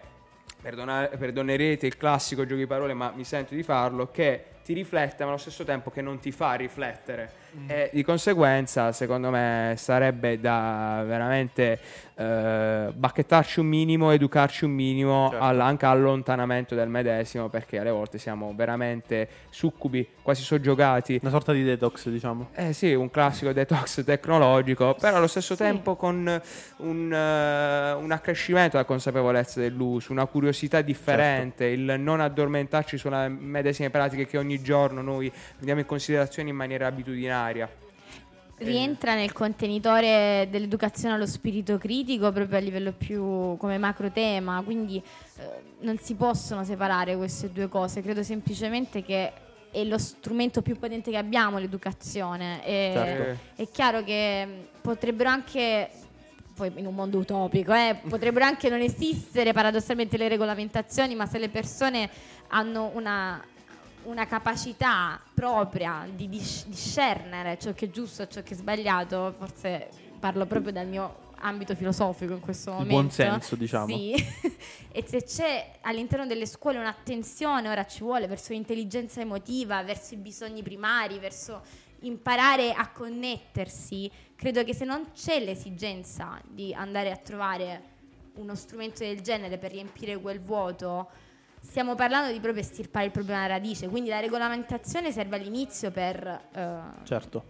perdona- perdonerete il classico gioco di parole, ma mi sento di farlo, che ti riflette ma allo stesso tempo che non ti fa riflettere. E di conseguenza, secondo me, sarebbe da veramente eh, bacchettarci un minimo, educarci un minimo Certo. all- anche allontanamento del medesimo, perché alle volte siamo veramente succubi, quasi soggiogati Una sorta di detox, diciamo. eh sì, un classico detox tecnologico, però allo stesso Sì. tempo con un, eh, un accrescimento della consapevolezza dell'uso, una curiosità differente, il non addormentarci sulle medesime pratiche che ogni giorno noi prendiamo in considerazione in maniera abitudinaria. rientra nel contenitore dell'educazione allo spirito critico proprio a livello più come macro tema, quindi eh, non si possono separare queste due cose, credo semplicemente che è lo strumento più potente che abbiamo l'educazione e Certo. È chiaro che mh, potrebbero anche poi in un mondo utopico, eh, potrebbero anche non esistere paradossalmente le regolamentazioni, ma se le persone hanno una, una capacità propria di dis- discernere ciò che è giusto e ciò che è sbagliato, forse parlo proprio dal mio ambito filosofico in questo momento. buon senso, diciamo. Sì. e se c'è all'interno delle scuole un'attenzione, ora ci vuole, verso l'intelligenza emotiva, verso i bisogni primari, verso imparare a connettersi, credo che se non c'è l'esigenza di andare a trovare uno strumento del genere per riempire quel vuoto, stiamo parlando di proprio estirpare il problema alla radice. Quindi la regolamentazione serve all'inizio per, eh, Certo.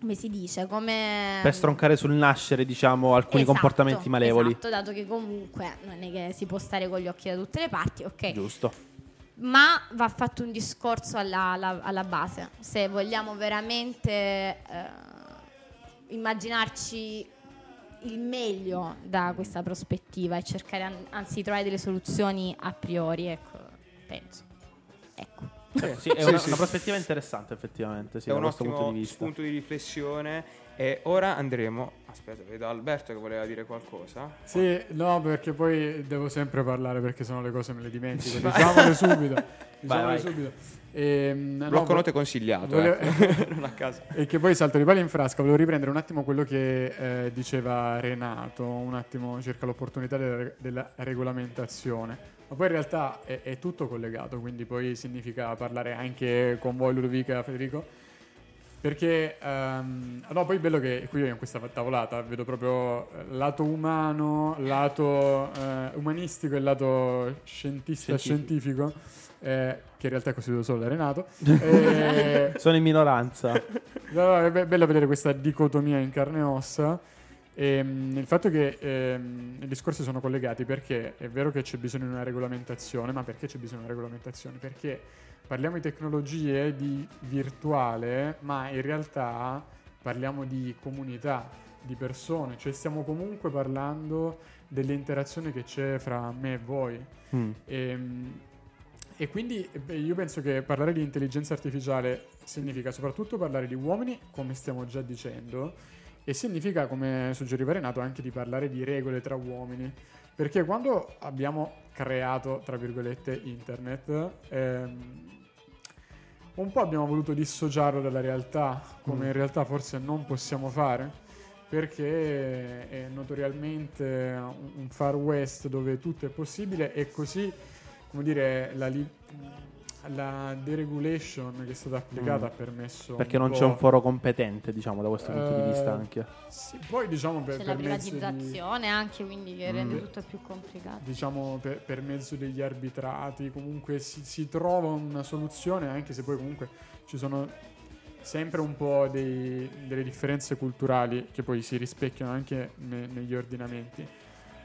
come si dice, come... Per stroncare sul nascere, diciamo, alcuni Esatto, comportamenti malevoli. Esatto, dato che comunque non è che si può stare con gli occhi da tutte le parti, ok. Giusto. Ma va fatto un discorso alla, alla- alla base. Se vogliamo veramente eh, immaginarci il meglio da questa prospettiva e cercare an- anzi di trovare delle soluzioni a priori, ecco, penso. Ecco. Sì, sì, è una, sì. una prospettiva interessante, effettivamente, sì, è da un ottimo punto di vista. spunto di riflessione. E ora andremo. Aspetta, vedo Alberto che voleva dire qualcosa. Sì, no, perché poi devo sempre parlare perché sennò le cose me le dimentico. Diciamole subito. Diciamole vai. subito. Ehm, no, Blocco note consigliato. volevo- eh. non a caso. E che poi salto di palla in frasca, volevo riprendere un attimo quello che eh, diceva Renato, un attimo circa l'opportunità della, della regolamentazione. Ma poi in realtà è, è tutto collegato, quindi poi significa parlare anche con voi Ludovica e Federico. Perché, ehm, no, poi è bello che qui in questa tavolata vedo proprio eh, lato umano, lato eh, umanistico e lato scientista Scientifico. scientifico, eh, che in realtà è costituito solo da Renato. Eh, Sono in minoranza. No, è be- bello vedere questa dicotomia in carne e ossa. Ehm, il fatto che ehm, i discorsi sono collegati perché è vero che c'è bisogno di una regolamentazione, ma perché c'è bisogno di una regolamentazione? Perché parliamo di tecnologie, di virtuale, ma in realtà parliamo di comunità, di persone, cioè stiamo comunque parlando dell'interazione che c'è fra me e voi. Mm. Ehm, E, quindi io penso che parlare di intelligenza artificiale significa soprattutto parlare di uomini, come stiamo già dicendo, e significa, come suggeriva Renato, anche di parlare di regole tra uomini. Perché quando abbiamo creato, tra virgolette, internet, ehm, un po' abbiamo voluto dissociarlo dalla realtà, come Mm. in realtà forse non possiamo fare, perché è notoriamente un far west dove tutto è possibile e così, come dire, la, li- la deregulation che è stata applicata Mm. ha permesso... Perché non c'è un foro competente, diciamo, da questo punto di vista Eh, anche. Sì, poi diciamo per, C'è la per mezzo di... privatizzazione anche, quindi che Mm. rende tutto più complicato. diciamo per, per mezzo degli arbitrati comunque si, si trova una soluzione anche se poi comunque ci sono sempre un po' dei- delle differenze culturali che poi si rispecchiano anche ne- negli ordinamenti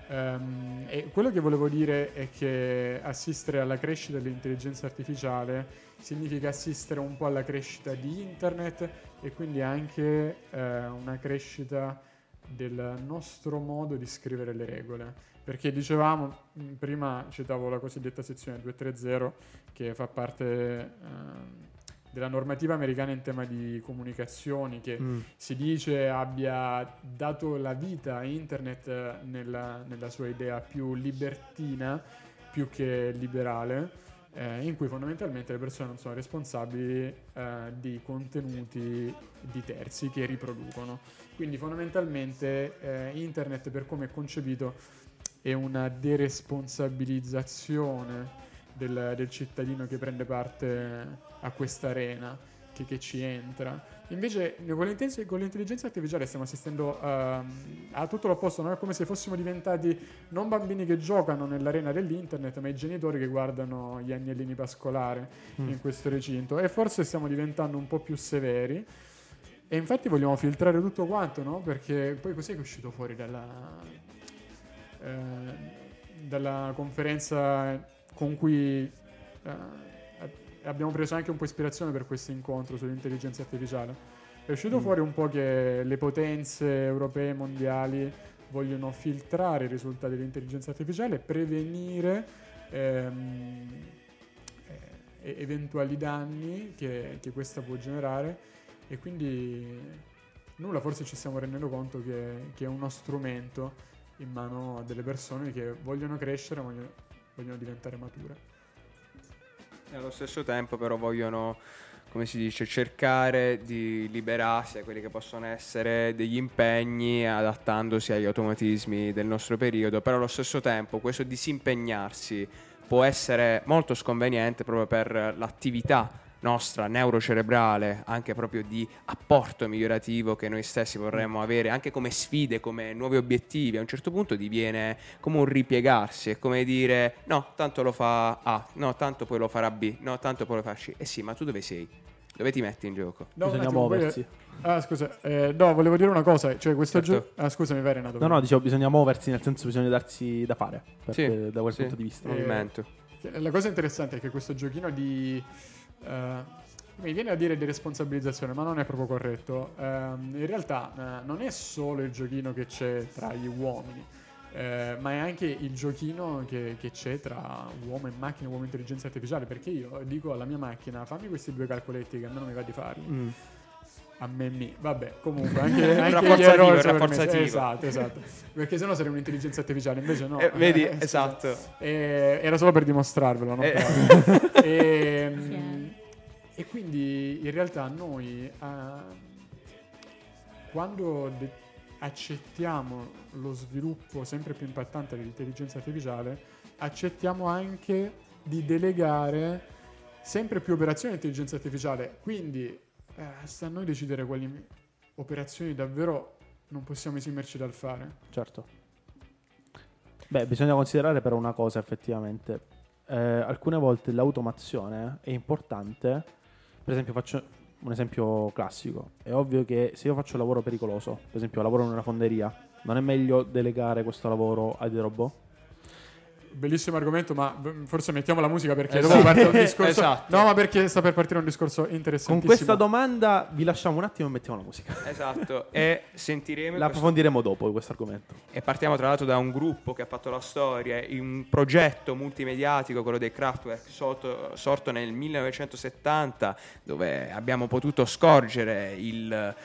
Ehm, e quello che volevo dire è che assistere alla crescita dell'intelligenza artificiale significa assistere un po' alla crescita di internet e quindi anche eh, una crescita del nostro modo di scrivere le regole. Perché dicevamo, mh, prima citavo la cosiddetta sezione 230 che fa parte ehm, della normativa americana in tema di comunicazioni che Mm. si dice abbia dato la vita a internet eh, nella, nella sua idea più libertina più che liberale, eh, in cui fondamentalmente le persone non sono responsabili eh, di contenuti di terzi che riproducono. Quindi fondamentalmente eh, internet per come è concepito è una deresponsabilizzazione del, del cittadino che prende parte a questa arena, che, che ci entra. Invece con l'intelligenza, con l'intelligenza artificiale stiamo assistendo ehm, a tutto l'opposto, no? è come se fossimo diventati non bambini che giocano nell'arena dell'internet, ma i genitori che guardano gli agnellini pascolare Mm. in questo recinto e forse stiamo diventando un po' più severi. E infatti vogliamo filtrare tutto quanto, no? Perché poi cos'è che è uscito fuori dalla, eh, dalla conferenza con cui eh, abbiamo preso anche un po' ispirazione per questo incontro sull'intelligenza artificiale. È uscito Mm. fuori un po' che le potenze europee mondiali vogliono filtrare i risultati dell'intelligenza artificiale, prevenire ehm, eh, eventuali danni che, che questa può generare e quindi nulla, forse ci stiamo rendendo conto che, che è uno strumento in mano a delle persone che vogliono crescere, vogliono, vogliono diventare mature. E allo stesso tempo però vogliono come si dice, cercare di liberarsi da quelli che possono essere degli impegni adattandosi agli automatismi del nostro periodo, però allo stesso tempo questo disimpegnarsi può essere molto sconveniente proprio per l'attività nostra neurocerebrale, anche proprio di apporto migliorativo che noi stessi vorremmo avere, anche come sfide, come nuovi obiettivi, a un certo punto diviene come un ripiegarsi, è come dire no, tanto lo fa A, no, tanto poi lo farà B, no, tanto poi lo fa C. Eh sì, ma tu dove sei? Dove ti metti in gioco? No, Bisogna attimo, muoversi. Ah, scusa, eh, no, volevo dire una cosa. Cioè, questo Certo. gioco. Ah, scusami, Verenato. No, no, dicevo, bisogna muoversi, nel senso bisogna darsi da fare, perché, Sì, da quel sì. punto di vista. Eh, Movimento. La cosa interessante è che questo giochino di. Eh, mi viene a dire di responsabilizzazione, ma non è proprio corretto. Ehm, in realtà, eh, non è solo il giochino che c'è tra gli uomini. eh, ma è anche il giochino che, che c'è tra uomo e macchina, uomo e intelligenza artificiale. Perché io dico alla mia macchina: fammi questi due calcoletti che a me non mi va di farli. Mm. A me mi. Vabbè, comunque anche, anche Rafforzativo, gli errori sono rafforzativo. Esatto, esatto. Perché sennò sarei un'intelligenza artificiale, invece no. Eh, vedi, Eh, esatto. Eh, era solo per dimostrarvelo, no? Eh. Però- Ehm, e quindi in realtà noi ah, quando de- accettiamo lo sviluppo sempre più impattante dell'intelligenza artificiale, accettiamo anche di delegare sempre più operazioni all'intelligenza artificiale. Quindi eh, sta a noi decidere quali operazioni davvero non possiamo esimerci dal fare. Certo. Beh, bisogna considerare però una cosa effettivamente. Eh, alcune volte l'automazione è importante. Per esempio, faccio un esempio classico. È ovvio che se io faccio un lavoro pericoloso, per esempio lavoro in una fonderia, non è meglio delegare questo lavoro a dei robot? Bellissimo argomento, ma forse mettiamo la musica perché Esatto. dopo parte un discorso. Esatto. No, ma perché sta per partire un discorso interessantissimo. Con questa domanda vi lasciamo un attimo e mettiamo la musica. Esatto, e sentiremo La questo- approfondiremo dopo questo argomento. E partiamo tra l'altro da un gruppo che ha fatto la storia, in un progetto multimediatico, quello dei Kraftwerk, sorto, sorto nel 1970, dove abbiamo potuto scorgere il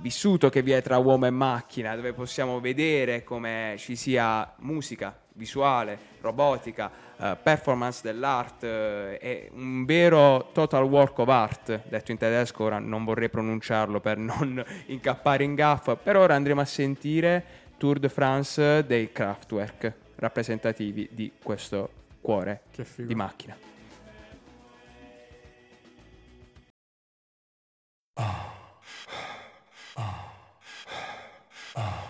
vissuto che vi è tra uomo e macchina, dove possiamo vedere come ci sia musica, visuale, robotica, eh, performance dell'arte, è un vero total work of art, detto in tedesco, ora non vorrei pronunciarlo per non incappare in gaffa, per ora andremo a sentire Tour de France dei Kraftwerk, rappresentativi di questo cuore di macchina. Oh.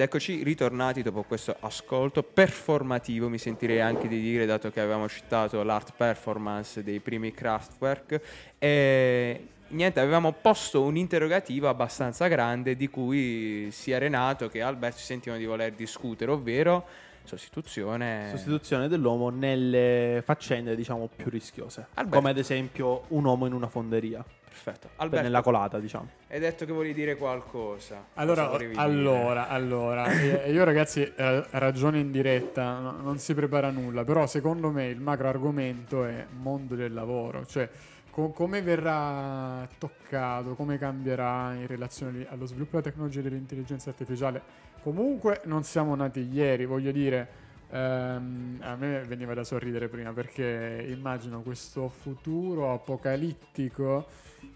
Ed eccoci ritornati dopo questo ascolto performativo, mi sentirei anche di dire, dato che avevamo citato l'art performance dei primi Kraftwerk. E niente, avevamo posto un interrogativo abbastanza grande di cui sia Renato che Alberto si sentivano di voler discutere, ovvero sostituzione. Sostituzione dell'uomo nelle faccende, diciamo, più rischiose. Alberto. Come ad esempio un uomo in una fonderia. Perfetto. Alberto, Nella colata, diciamo. hai detto che volevi dire qualcosa. Cosa Allora, allora, allora, io ragazzi eh, ragiono in diretta, no- non si prepara nulla, però secondo me il macro argomento è mondo del lavoro, cioè co- come verrà toccato, come cambierà in relazione allo sviluppo della tecnologia dell'intelligenza artificiale. Comunque non siamo nati ieri, voglio dire, ehm, a me veniva da sorridere prima perché immagino questo futuro apocalittico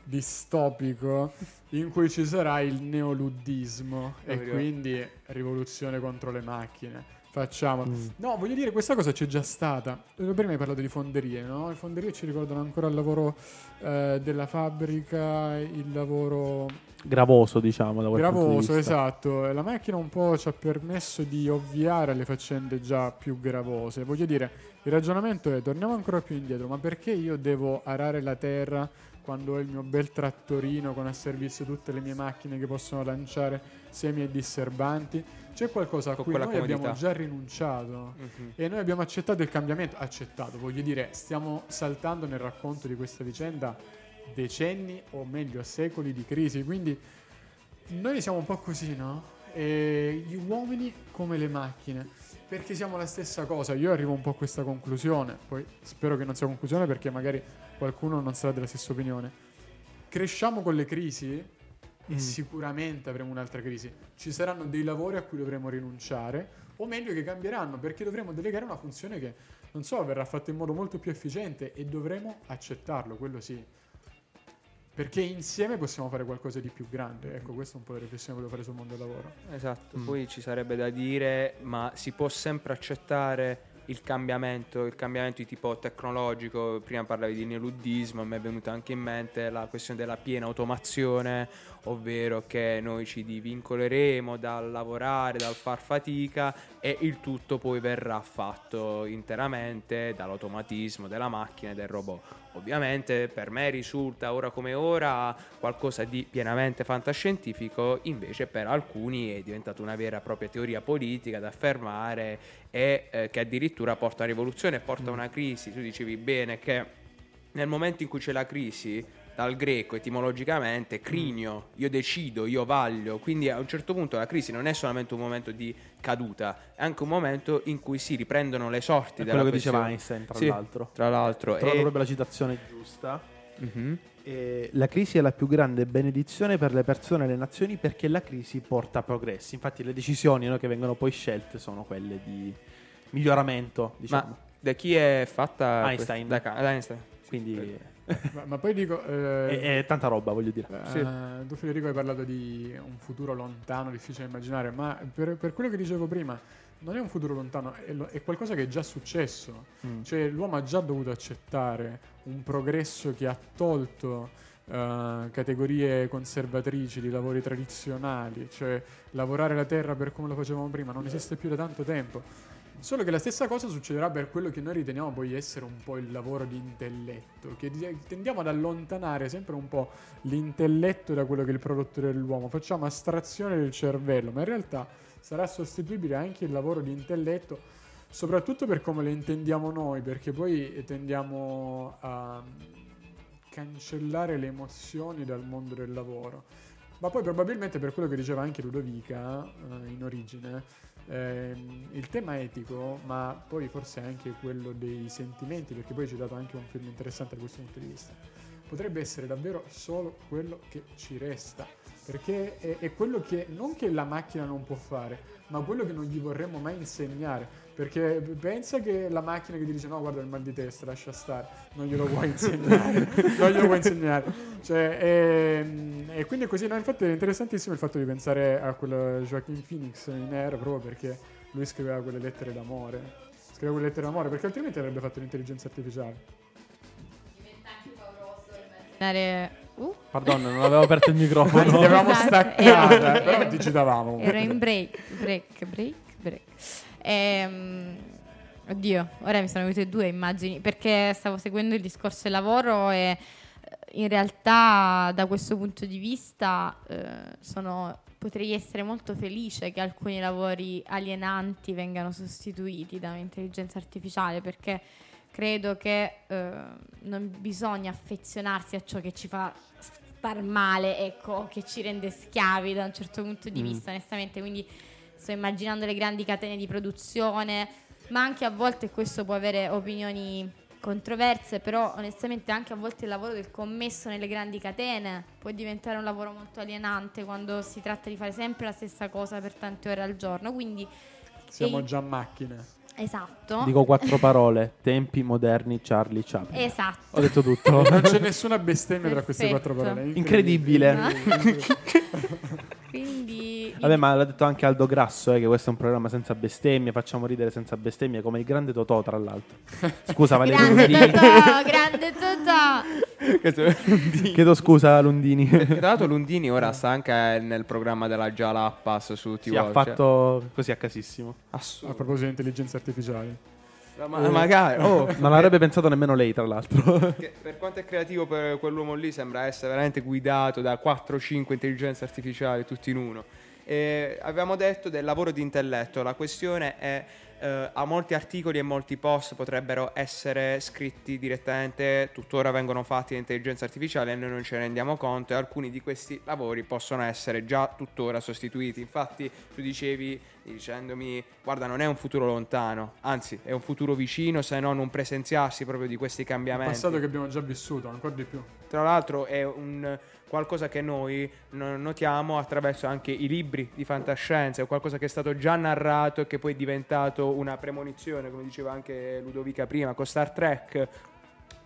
distopico in cui ci sarà il neoluddismo e quindi rivoluzione contro le macchine. Facciamo. Mm. No, voglio dire, questa cosa c'è già stata. Prima hai parlato di fonderie, no? Le fonderie ci ricordano ancora il lavoro eh, della fabbrica, il lavoro Gravoso, diciamo, da gravoso, esatto. La macchina un po' ci ha permesso di ovviare alle faccende già più gravose. Voglio dire, il ragionamento è, torniamo ancora più indietro, ma perché io devo arare la terra quando ho il mio bel trattorino con a servizio tutte le mie macchine che possono lanciare semi e disserbanti? C'è qualcosa a cui noi abbiamo comodità. già rinunciato. Mhm. E noi abbiamo accettato il cambiamento. Accettato, voglio dire, stiamo saltando nel racconto di questa vicenda decenni o meglio secoli di crisi. Quindi noi siamo un po' così, no? E gli uomini come le macchine. Perché siamo la stessa cosa. Io arrivo un po' a questa conclusione. Poi spero che non sia conclusione perché magari qualcuno non sarà della stessa opinione. Cresciamo con le crisi Mm. sicuramente avremo un'altra crisi. Ci saranno dei lavori a cui dovremo rinunciare, o meglio che cambieranno, perché dovremo delegare una funzione che, non so, verrà fatta in modo molto più efficiente e dovremo accettarlo, quello sì. Perché insieme possiamo fare qualcosa di più grande. Ecco, questa è un po' la riflessione che volevo fare sul mondo del lavoro. Esatto, Mm. poi ci sarebbe da dire, ma si può sempre accettare il cambiamento, il cambiamento di tipo tecnologico, prima parlavi di neoluddismo, a me è venuta anche in mente la questione della piena automazione, ovvero che noi ci divincoleremo dal lavorare, dal far fatica e il tutto poi verrà fatto interamente dall'automatismo della macchina e del robot. Ovviamente per me risulta ora come ora qualcosa di pienamente fantascientifico, invece per alcuni è diventata una vera e propria teoria politica da affermare e eh, che addirittura porta a rivoluzione, porta a una crisi. Tu dicevi bene che nel momento in cui c'è la crisi, dal greco etimologicamente, crinio, io decido, io vaglio, quindi a un certo punto la crisi non è solamente un momento di caduta, è anche un momento in cui si riprendono le sorti È della quello che diceva questione. Einstein, tra Sì, l'altro. Tra l'altro, Ho trovato e- proprio la citazione giusta. Mhm. E la crisi è la più grande benedizione per le persone e le nazioni perché la crisi porta progressi. Infatti, le decisioni no, che vengono poi scelte sono quelle di miglioramento, diciamo. Ma da chi è fatta Einstein. questa- da, da Einstein. Quindi Ma, ma poi dico... eh, è, è tanta roba, voglio dire. Eh, Sì. Tu Federico hai parlato di un futuro lontano, difficile da immaginare, ma per, per quello che dicevo prima, non è un futuro lontano, è, lo- è qualcosa che è già successo. Mm. Cioè l'uomo ha già dovuto accettare un progresso che ha tolto eh, categorie conservatrici di lavori tradizionali, cioè lavorare la terra per come lo facevamo prima non esiste più da tanto tempo. Solo che la stessa cosa succederà per quello che noi riteniamo poi essere un po' il lavoro di intelletto, che di- tendiamo ad allontanare sempre un po' l'intelletto da quello che è il prodotto dell'uomo, facciamo astrazione del cervello, ma in realtà sarà sostituibile anche il lavoro di intelletto, soprattutto per come lo intendiamo noi, perché poi tendiamo a cancellare le emozioni dal mondo del lavoro. Ma poi probabilmente per quello che diceva anche Ludovica eh, in origine, ehm, il tema etico, ma poi forse anche quello dei sentimenti, perché poi ci ha dato anche un film interessante da questo punto di vista, potrebbe essere davvero solo quello che ci resta, perché è, è quello che non che la macchina non può fare, ma quello che non gli vorremmo mai insegnare. Perché pensa che la macchina che ti dice no guarda il mal di testa, lascia stare, non glielo vuoi insegnare, non glielo vuoi insegnare. Cioè, e, e quindi è così, no, infatti è interessantissimo il fatto di pensare a quel Joaquin Phoenix in Air proprio perché lui scriveva quelle lettere d'amore. Scriveva quelle lettere d'amore perché altrimenti avrebbe fatto l'intelligenza artificiale. Immaginare- Uh, Pardon, non avevo aperto il microfono. avevamo Esatto, staccata, però ti citavamo. ero in break, break, break, break. Ehm, oddio, ora mi sono venute due immagini perché stavo seguendo il discorso del lavoro e eh, in realtà da questo punto di vista eh, sono- potrei essere molto felice che alcuni lavori alienanti vengano sostituiti da un'intelligenza artificiale perché credo che eh, non bisogna affezionarsi a ciò che ci fa star male, ecco, che ci rende schiavi da un certo punto di Mm. vista, onestamente. Quindi sto immaginando le grandi catene di produzione, ma anche a volte questo può avere opinioni controverse, però onestamente anche a volte il lavoro del commesso nelle grandi catene può diventare un lavoro molto alienante quando si tratta di fare sempre la stessa cosa per tante ore al giorno. Quindi Siamo e- già macchine. esatto. Dico quattro parole. Tempi moderni Charlie Chaplin. Esatto. Ho detto tutto. Non c'è nessuna bestemmia tra queste Perfetto. quattro parole. è Incredibile. Quindi Vabbè, ma l'ha detto anche Aldo Grasso, eh, che questo è un programma senza bestemmie, facciamo ridere senza bestemmie, come il grande Totò, tra l'altro. Scusa, Valerio grande Lundini. Totò, grande Totò. Questo. Chiedo scusa, Lundini. Tra l'altro Lundini ora sta anche nel programma della Jalappas su TV. Sì, ha fatto così a casissimo. A Assurdo. proposito di intelligenza Ma, magari, oh, Non l'avrebbe pensato nemmeno lei, tra l'altro. per quanto è creativo per quell'uomo lì sembra essere veramente guidato da 4-5 intelligenze artificiali tutti in uno. E avevamo detto del lavoro di intelletto, la questione è eh, a molti articoli e molti post potrebbero essere scritti direttamente, tuttora vengono fatti da intelligenza artificiale e noi non ce ne rendiamo conto e alcuni di questi lavori possono essere già tuttora sostituiti. Infatti tu dicevi dicendomi guarda non è un futuro lontano, anzi è un futuro vicino se non un presenziarsi proprio di questi cambiamenti. passato che abbiamo già vissuto, ancora di più. Tra l'altro è un qualcosa che noi no- notiamo attraverso anche i libri di fantascienza, è qualcosa che è stato già narrato e che poi è diventato una premonizione, come diceva anche Ludovica prima, con Star Trek.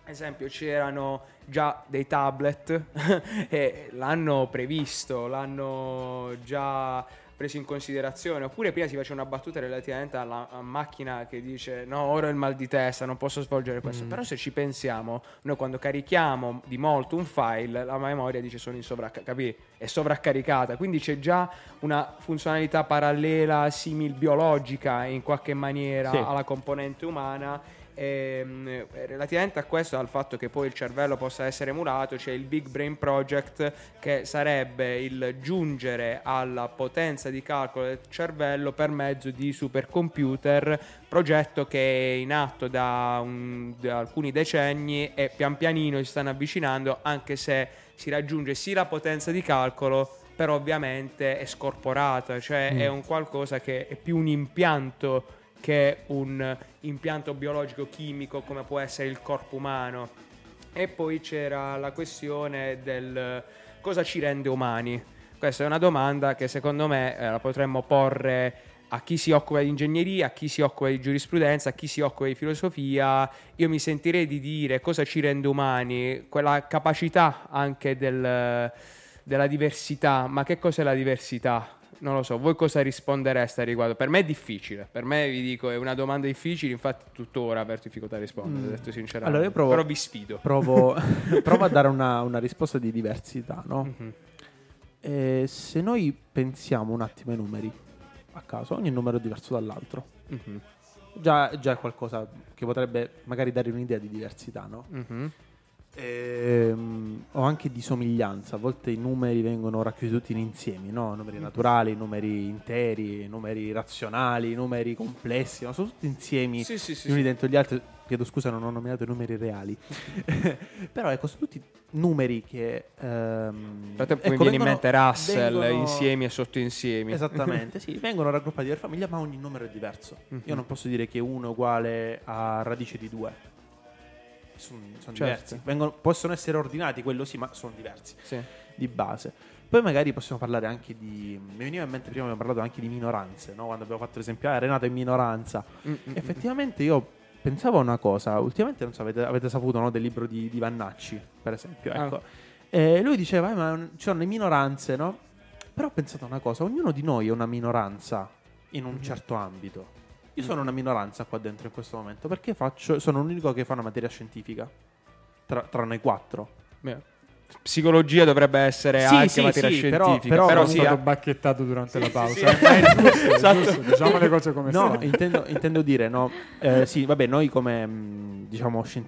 Esempio c'erano già dei tablet e l'hanno previsto, l'hanno già preso in considerazione. Oppure prima si faceva una battuta relativamente alla macchina che dice no, ora ho il mal di testa, non posso svolgere questo. Però se ci pensiamo, noi quando carichiamo di molto un file, la memoria dice sono in sovraccaricata, è sovraccaricata. Quindi c'è già una funzionalità parallela, simil biologica in qualche maniera Sì. alla componente umana. Ehm, relativamente a questo, al fatto che poi il cervello possa essere emulato, c'è il Big Brain Project che sarebbe il giungere alla potenza di calcolo del cervello per mezzo di supercomputer, progetto che è in atto da, un- da alcuni decenni e pian pianino si stanno avvicinando, anche se si raggiunge sì la potenza di calcolo, però ovviamente è scorporata, cioè è un qualcosa che è più un impianto che un impianto biologico chimico come può essere il corpo umano. E poi c'era la questione del cosa ci rende umani. Questa è una domanda che secondo me eh, la potremmo porre a chi si occupa di ingegneria, a chi si occupa di giurisprudenza, a chi si occupa di filosofia. Io mi sentirei di dire cosa ci rende umani, quella capacità anche del- della diversità. Ma che cos'è la diversità? Non lo so, voi cosa rispondereste a riguardo? Per me è difficile, per me vi dico è una domanda difficile, infatti tuttora avrò difficoltà a rispondere, Mm. detto sinceramente. Allora io provo- Però vi sfido. Provo, provo a dare una, una risposta di diversità, no? Mhm. Eh, se noi pensiamo un attimo ai numeri a caso, ogni numero è diverso dall'altro. Mhm. Già, già è qualcosa che potrebbe magari dare un'idea di diversità, no? Mhm. Ehm, o anche di somiglianza. A volte i numeri vengono racchiusi tutti in insiemi, no? numeri naturali, numeri interi, numeri razionali, numeri complessi, ma sono tutti insiemi Sì, sì, sì. gli uni dentro gli altri. Chiedo scusa, non ho nominato i numeri reali. Però ecco, sono tutti numeri che... ehm, frattempo ecco, mi viene in mente Russell, vengono- insiemi e sottoinsiemi. Esattamente, sì, vengono raggruppati per famiglia, ma ogni numero è diverso. Mhm. Io non posso dire che uno è uguale a radice di due. Sono, sono Certo. diversi. Vengono- possono essere ordinati, quello sì, ma sono diversi Sì. di base. Poi magari possiamo parlare anche di. Mi veniva in mente prima abbiamo parlato anche di minoranze, no? Quando abbiamo fatto l'esempio, ah, Renato è minoranza. Mm, mm, Effettivamente io pensavo a una cosa, ultimamente non so, avete, avete saputo no, del libro di, di Vannacci, per esempio. Ah. Ecco. E lui diceva, "Eh, ma ci sono le minoranze, no? Però ho pensato a una cosa, ognuno di noi è una minoranza in un certo ambito. Io sono una minoranza qua dentro in questo momento perché faccio, sono l'unico che fa una materia scientifica tra, tra noi quattro. Beh, Psicologia dovrebbe essere Sì, anche sì, materia sì, però- scientifica. però Però, Sono sì, stato bacchettato durante la pausa. Eh, giusto, Esatto. giusto, diciamo le cose come No, stanno. intendo, intendo dire, no? Eh, sì, vabbè, noi come mh, diciamo, scien-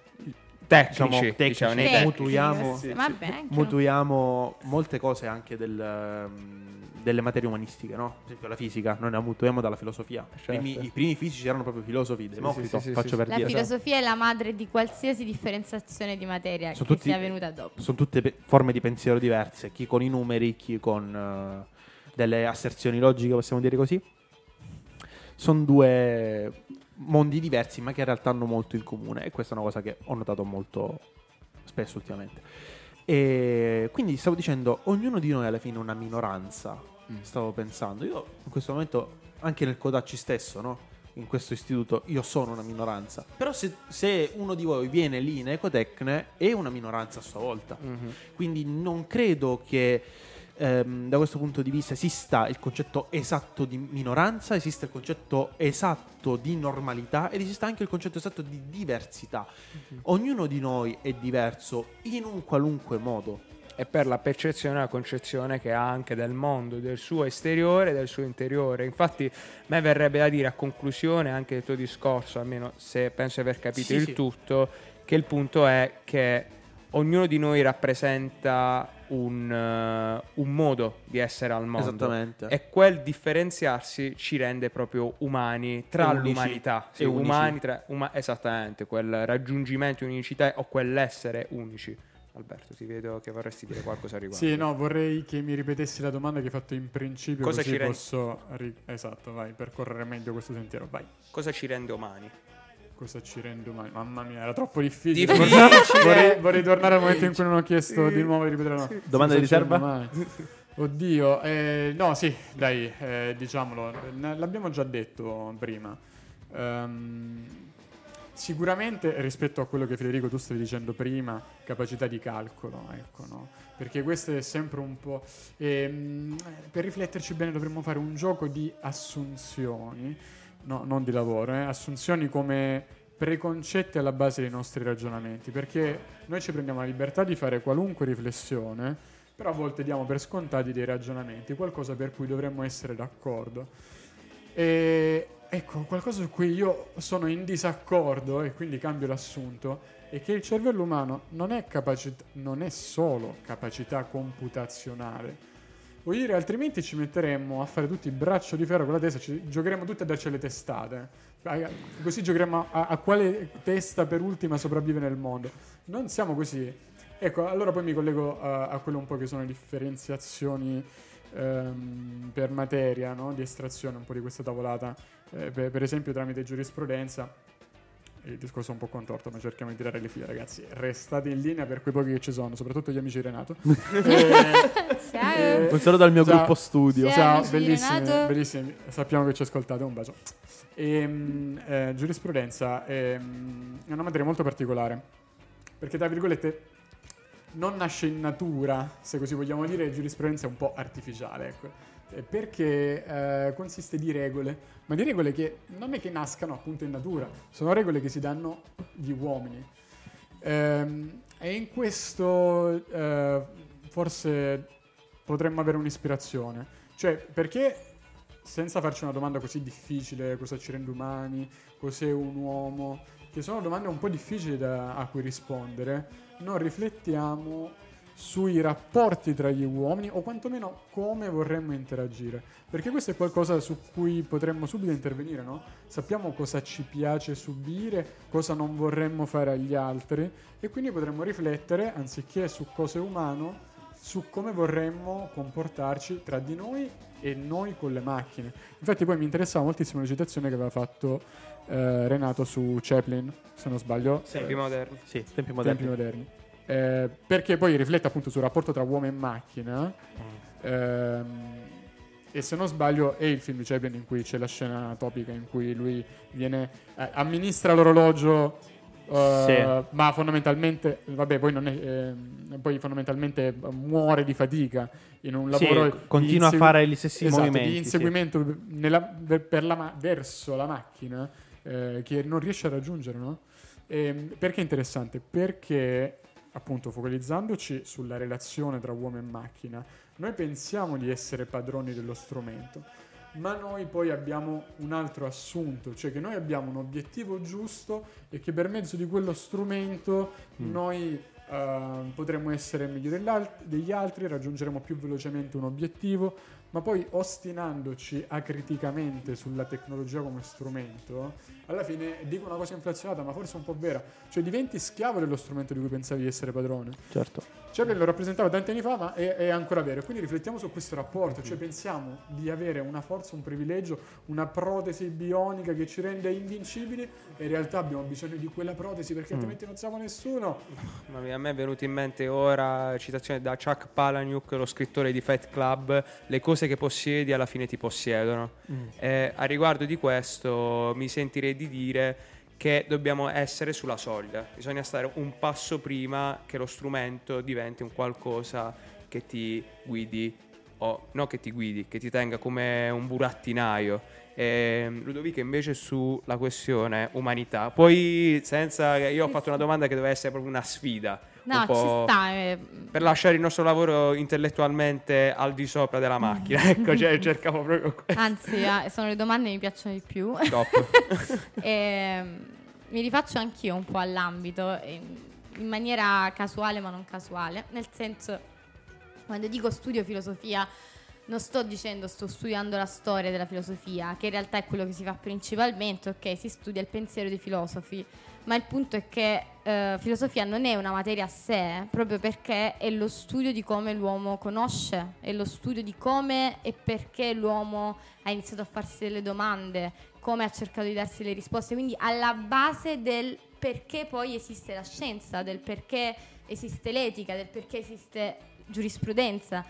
tecnici, diciamo, tecnici, diciamo, mutuiamo, Sì, sì. Vabbè, anche no. mutuiamo molte cose anche del, ehm, delle materie umanistiche, no? Per esempio la fisica, noi la mutuiamo dalla filosofia. I primi- Certo. I primi fisici erano proprio filosofi, Democrito, sì, sì, faccio sì, per La dire. filosofia è la madre di qualsiasi differenziazione di materia Sono che tutti- sia venuta dopo. Sono tutte pe- forme di pensiero diverse, chi con i numeri, chi con eh, delle asserzioni logiche, possiamo dire così. Sono due mondi diversi, ma che in realtà hanno molto in comune. E questa è una cosa che ho notato molto spesso ultimamente. E quindi stavo dicendo, ognuno di noi alla fine è una minoranza. Stavo pensando, io in questo momento, anche nel Codacci stesso, no? in questo istituto, io sono una minoranza. Però se, se uno di voi viene lì in Ecotecne, è una minoranza a sua volta. Mhm. Quindi non credo che ehm, da questo punto di vista esista il concetto esatto di minoranza, esiste il concetto esatto di normalità ed esiste anche il concetto esatto di diversità. Ognuno di noi è diverso in un qualunque modo. E per la percezione e la concezione che ha anche del mondo, del suo esteriore e del suo interiore. Infatti, a me verrebbe da dire a conclusione anche del tuo discorso, almeno se penso di aver capito Sì, il sì. tutto, che il punto è che ognuno di noi rappresenta un, eh, un modo di essere al mondo. Esattamente. E quel differenziarsi ci rende proprio umani tra E l'umanità. Sì, E umani tra, uma- esattamente, quel raggiungimento di unicità o quell'essere unici. Alberto, ti vedo che vorresti dire qualcosa a riguardo. Sì, no, vorrei che mi ripetessi la domanda che hai fatto in principio, Cosa così ci posso... ri- esatto, vai, percorrere meglio questo sentiero, vai. Cosa ci rende umani? Cosa ci rende umani? Mamma mia, era troppo difficile. Difficile! vorrei, vorrei tornare al momento in cui non ho chiesto di nuovo di ripetere la Domanda di riserva? Oddio, eh, no, sì, dai, eh, diciamolo, l'abbiamo già detto prima. Ehm, sicuramente rispetto a quello che Federico tu stavi dicendo prima, capacità di calcolo, ecco, no? Perché questo è sempre un po'... ehm, per rifletterci bene dovremmo fare un gioco di assunzioni, no, non di lavoro, eh, assunzioni come preconcetti alla base dei nostri ragionamenti, perché noi ci prendiamo la libertà di fare qualunque riflessione, però a volte diamo per scontati dei ragionamenti, qualcosa per cui dovremmo essere d'accordo. E ecco, qualcosa su cui io sono in disaccordo e quindi cambio l'assunto è che il cervello umano non è, capacit- non è solo capacità computazionale. Vuol dire, altrimenti ci metteremmo a fare tutti il braccio di ferro con la testa, ci giocheremo tutti a darci le testate. Così giocheremo a, a quale testa per ultima sopravvive nel mondo. Non siamo così. Ecco, allora poi mi collego a, a quello un po' che sono le differenziazioni ehm, per materia, no? di estrazione un po' di questa tavolata. Eh, per, per esempio tramite giurisprudenza, il discorso è un po' contorto, ma cerchiamo di tirare le fila, ragazzi. Restate in linea per quei pochi che ci sono, soprattutto gli amici di Renato. Eh, Ciao. eh, Un saluto dal mio Ciao. gruppo studio. Ciao, di bellissimi, bellissimi. Sappiamo che ci ascoltate, un bacio. Ehm, eh, giurisprudenza ehm, è una materia molto particolare, perché tra virgolette non nasce in natura, se così vogliamo dire, giurisprudenza è un po' artificiale, ecco. Eh, Perché eh, consiste di regole, ma di regole che non è che nascano appunto in natura, sono regole che si danno gli uomini. Ehm, e in questo eh, forse potremmo avere un'ispirazione. Cioè, perché senza farci una domanda così difficile, cosa ci rende umani, cos'è un uomo, che sono domande un po' difficili da- a cui rispondere, non riflettiamo sui rapporti tra gli uomini o quantomeno come vorremmo interagire. Perché questo è qualcosa su cui potremmo subito intervenire, no? Sappiamo cosa ci piace subire, cosa non vorremmo fare agli altri e quindi potremmo riflettere, anziché su cose umano, su come vorremmo comportarci tra di noi e noi con le macchine. Infatti poi mi interessava moltissimo la citazione che aveva fatto eh, Renato su Chaplin, se non sbaglio, Tempi moderni. Sì, tempi moderni. tempi moderni. Eh, perché poi riflette appunto sul rapporto tra uomo e macchina. Ehm, e se non sbaglio è il film di Chaplin in cui c'è la scena topica in cui lui viene eh, amministra l'orologio eh, ma fondamentalmente vabbè poi, non è, ehm, poi fondamentalmente muore di fatica in un Sì, lavoro continua di a fare gli stessi esatto, movimenti, di sì. inseguimento nella- per- per la ma- verso la macchina eh, che non riesce a raggiungere no? Ehm, perché è interessante? Perché appunto focalizzandoci sulla relazione tra uomo e macchina, noi pensiamo di essere padroni dello strumento, ma noi poi abbiamo un altro assunto, cioè che noi abbiamo un obiettivo giusto e che per mezzo di quello strumento noi eh, potremmo essere meglio degli altri, raggiungeremo più velocemente un obiettivo, ma poi ostinandoci acriticamente sulla tecnologia come strumento, alla fine dico una cosa inflazionata, ma forse un po' vera, cioè diventi schiavo dello strumento di cui pensavi di essere padrone. Certo. Chaplin lo rappresentava tanti anni fa, ma è, è ancora vero. Quindi riflettiamo su questo rapporto, cioè pensiamo di avere una forza, un privilegio, una protesi bionica che ci rende invincibili e in realtà abbiamo bisogno di quella protesi perché altrimenti non siamo nessuno. Ma mi- a me è venuto in mente ora citazione da Chuck Palahniuk, lo scrittore di Fight Club, le cose che possiedi alla fine ti possiedono. Eh, a riguardo di questo mi sentirei di dire che dobbiamo essere sulla soglia, bisogna stare un passo prima che lo strumento diventi un qualcosa che ti guidi o no che ti guidi, che ti tenga come un burattinaio. Ehm, Ludovico invece sulla questione umanità. Poi senza io ho fatto una domanda che doveva essere proprio una sfida. No, ci sta. eh, Per lasciare il nostro lavoro intellettualmente al di sopra della macchina. ecco, cioè, cercavo proprio questo. Anzi, eh, sono le domande che mi piacciono di più. Top. Ehm, mi rifaccio anch'io un po' all'ambito, in, in maniera casuale ma non casuale. Nel senso, quando dico studio filosofia, non sto dicendo sto studiando la storia della filosofia, che in realtà è quello che si fa principalmente, ok? Si studia il pensiero dei filosofi. Ma il punto è che eh, filosofia non è una materia a sé, proprio perché è lo studio di come l'uomo conosce, è lo studio di come e perché l'uomo ha iniziato a farsi delle domande, come ha cercato di darsi le risposte, quindi alla base del perché poi esiste la scienza, del perché esiste l'etica, del perché esiste giurisprudenza.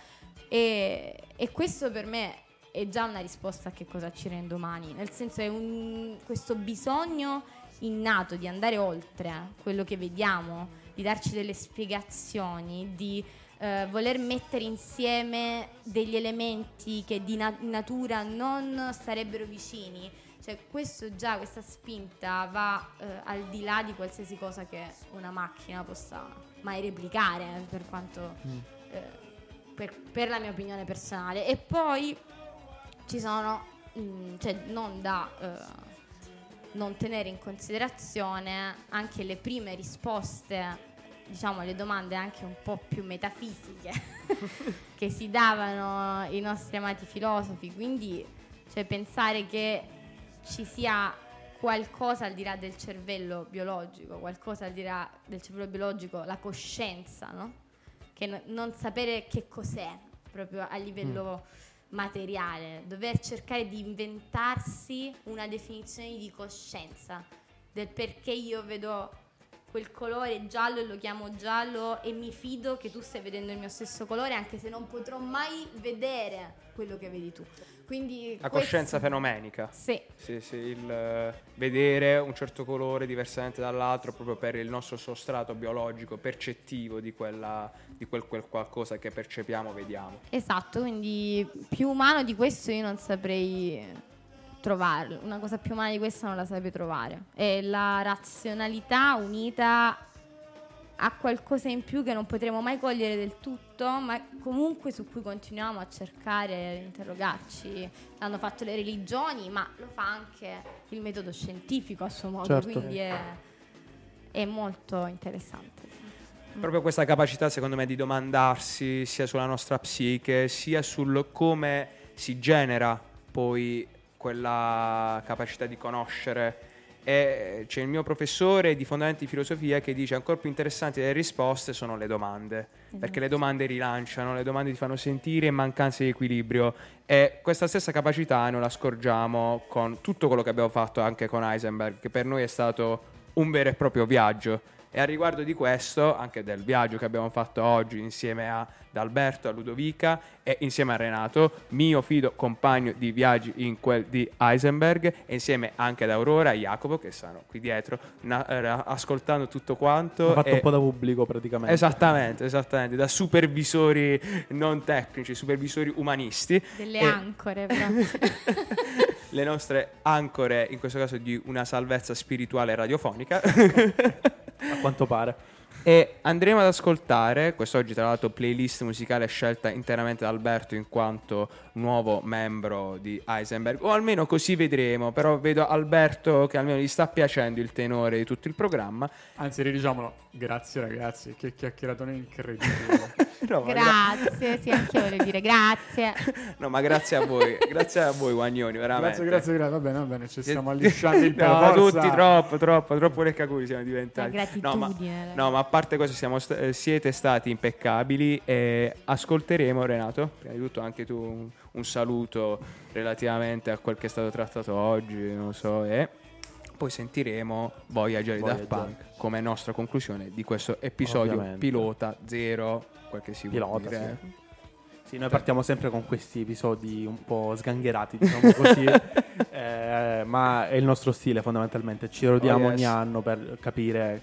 E, e questo per me è già una risposta a che cosa ci rende umani, nel senso è un, questo bisogno innato di andare oltre quello che vediamo, di darci delle spiegazioni, di eh, voler mettere insieme degli elementi che di na- natura non sarebbero vicini. Cioè, questo già, questa spinta va eh, al di là di qualsiasi cosa che una macchina possa mai replicare, eh, per quanto eh, per, per la mia opinione personale. E poi ci sono, mm, cioè, non da eh, non tenere in considerazione anche le prime risposte diciamo alle domande anche un po' più metafisiche che si davano i nostri amati filosofi quindi cioè pensare che ci sia qualcosa al di là del cervello biologico qualcosa al di là del cervello biologico la coscienza no? che no- non sapere che cos'è proprio a livello materiale, dover cercare di inventarsi una definizione di coscienza del perché io vedo quel colore giallo e lo chiamo giallo e mi fido che tu stai vedendo il mio stesso colore anche se non potrò mai vedere quello che vedi tu. Quindi La questo- coscienza fenomenica. Sì, Sì, sì, il eh, vedere un certo colore diversamente dall'altro proprio per il nostro sostrato biologico percettivo di, quella, di quel, quel qualcosa che percepiamo, vediamo. esatto, quindi più umano di questo io non saprei trovarlo, una cosa più umana di questa non la saprei trovare. È la razionalità unita a qualcosa in più che non potremo mai cogliere del tutto, ma comunque su cui continuiamo a cercare di interrogarci. L'hanno fatto le religioni, ma lo fa anche il metodo scientifico a suo modo, Certo. quindi è è molto interessante. sì. Proprio questa capacità, secondo me, di domandarsi sia sulla nostra psiche, sia sul come si genera poi quella capacità di conoscere. E c'è il mio professore di fondamenti di filosofia che dice ancora più interessanti delle risposte sono le domande, perché le domande rilanciano, le domande ti fanno sentire mancanze di equilibrio e questa stessa capacità noi la scorgiamo con tutto quello che abbiamo fatto anche con Heisenberg, che per noi è stato un vero e proprio viaggio. E a riguardo di questo, anche del viaggio che abbiamo fatto oggi insieme a ad Alberto, a Ludovica e insieme a Renato, mio fido compagno di viaggi in quel di Heisenberg, e insieme anche ad Aurora e Jacopo che stanno qui dietro na- eh, ascoltando tutto quanto. Ha fatto e- un po' da pubblico praticamente. Esattamente, esattamente, da supervisori non tecnici, supervisori umanisti. Delle E- ancore, però. le nostre ancore, in questo caso di una salvezza spirituale radiofonica. A quanto pare. E andremo ad ascoltare, quest'oggi tra l'altro playlist musicale scelta interamente da Alberto in quanto nuovo membro di Heisenberg, o almeno così vedremo, però vedo Alberto che almeno gli sta piacendo il tenore di tutto il programma. Anzi, ridiciamolo. Grazie ragazzi, che chiacchieratone incredibile. No, ma, gra- grazie, sì, anche io voglio dire grazie. no, ma grazie a voi, grazie a voi Guagnoni, veramente. grazie, grazie, grazie. Va bene, va bene, ci stiamo allisciando il No, pelo. tutti troppo, troppo, troppo leccacuri siamo La diventati. No, ma, gratitudine. no, ma parte questo siamo eh, siete stati impeccabili e ascolteremo Renato, prima di tutto anche tu un, un saluto relativamente a quel che è stato trattato oggi, non so, e poi sentiremo Voyager di Daft. Punk come nostra conclusione di questo episodio Ovviamente. pilota zero, quel che si vuol Pilota, dire. sì. Sì, noi partiamo sempre con questi episodi un po' sgangherati, diciamo così, eh, ma è il nostro stile fondamentalmente, ci rodiamo Oh, yes. ogni anno per capire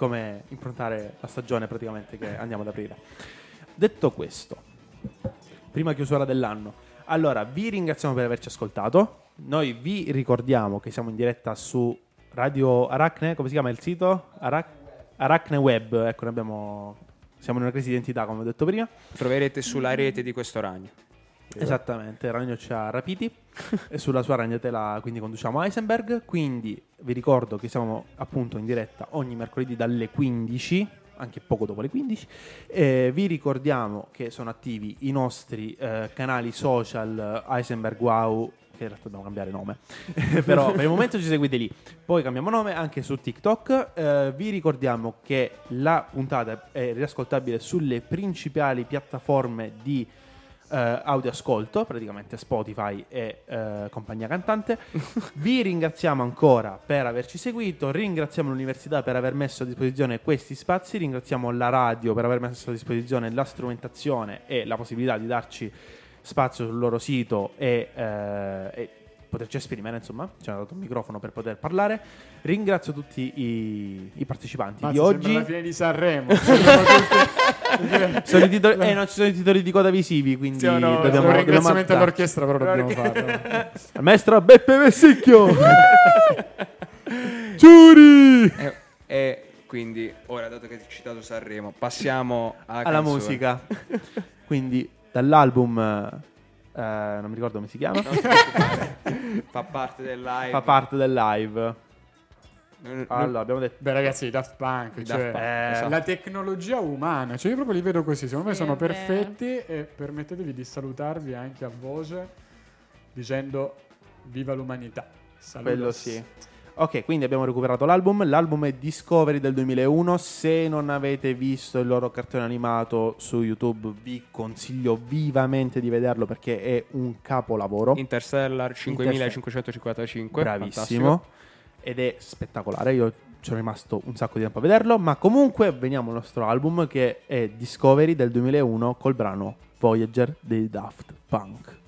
come improntare la stagione praticamente che andiamo ad aprire. Detto questo, prima chiusura dell'anno, allora vi ringraziamo per averci ascoltato, noi vi ricordiamo che siamo in diretta su Radio Aracne, come si chiama il sito? Arac- Aracne Web, ecco, abbiamo... Siamo in una crisi di identità, come ho detto prima. Troverete sulla rete di questo ragno. Esattamente, il ragno ci ha rapiti e sulla sua ragnatela quindi conduciamo Heisenberg. Quindi vi ricordo che siamo appunto in diretta ogni mercoledì dalle 15, anche poco dopo le 15. Eh, vi ricordiamo che sono attivi i nostri eh, canali social Heisenberg Wow. Che in realtà dobbiamo cambiare nome, però per il momento ci seguite lì. Poi cambiamo nome anche su TikTok. Eh, vi ricordiamo che la puntata è riascoltabile sulle principali piattaforme di eh, audio ascolto, praticamente Spotify e eh, compagnia cantante. Vi ringraziamo ancora per averci seguito, ringraziamo l'università per aver messo a disposizione questi spazi, ringraziamo la radio per aver messo a disposizione la strumentazione e la possibilità di darci spazio sul loro sito e, eh, e poterci esprimere, insomma, ci hanno dato un microfono per poter parlare. Ringrazio tutti i, i partecipanti Mazza, di sembra oggi. la fine di Sanremo. Sono i titoli- eh, non ci sono i titoli di coda visivi, quindi Sì no? dobbiamo, un dobbiamo ringraziamento all'orchestra, però dobbiamo farlo. Al maestro Beppe Vessicchio. Ciuri! E, e quindi, ora, dato che hai citato Sanremo, passiamo alla, Alla canzone. musica. Quindi dall'album eh, non mi ricordo come si chiama. Fa parte del live. Fa parte del live. Non- non- Allora, abbiamo detto Beh, ragazzi, i Daft Punk, I cioè, Daft Punk, eh, esatto. la tecnologia umana, cioè io proprio li vedo così, secondo me Sì, sono è vero. perfetti e permettetevi di salutarvi anche a voce dicendo viva l'umanità. Saludos. quello sì. Ok, quindi abbiamo recuperato l'album. L'album è Discovery del 2001. Se non avete visto il loro cartone animato su YouTube, vi consiglio vivamente di vederlo perché è un capolavoro. Interstellar 5555. Bravissimo. Ed è spettacolare. Io ci sono rimasto un sacco di tempo a vederlo. Ma comunque veniamo al nostro album che è Discovery del 2001 col brano Voyager dei Daft Punk.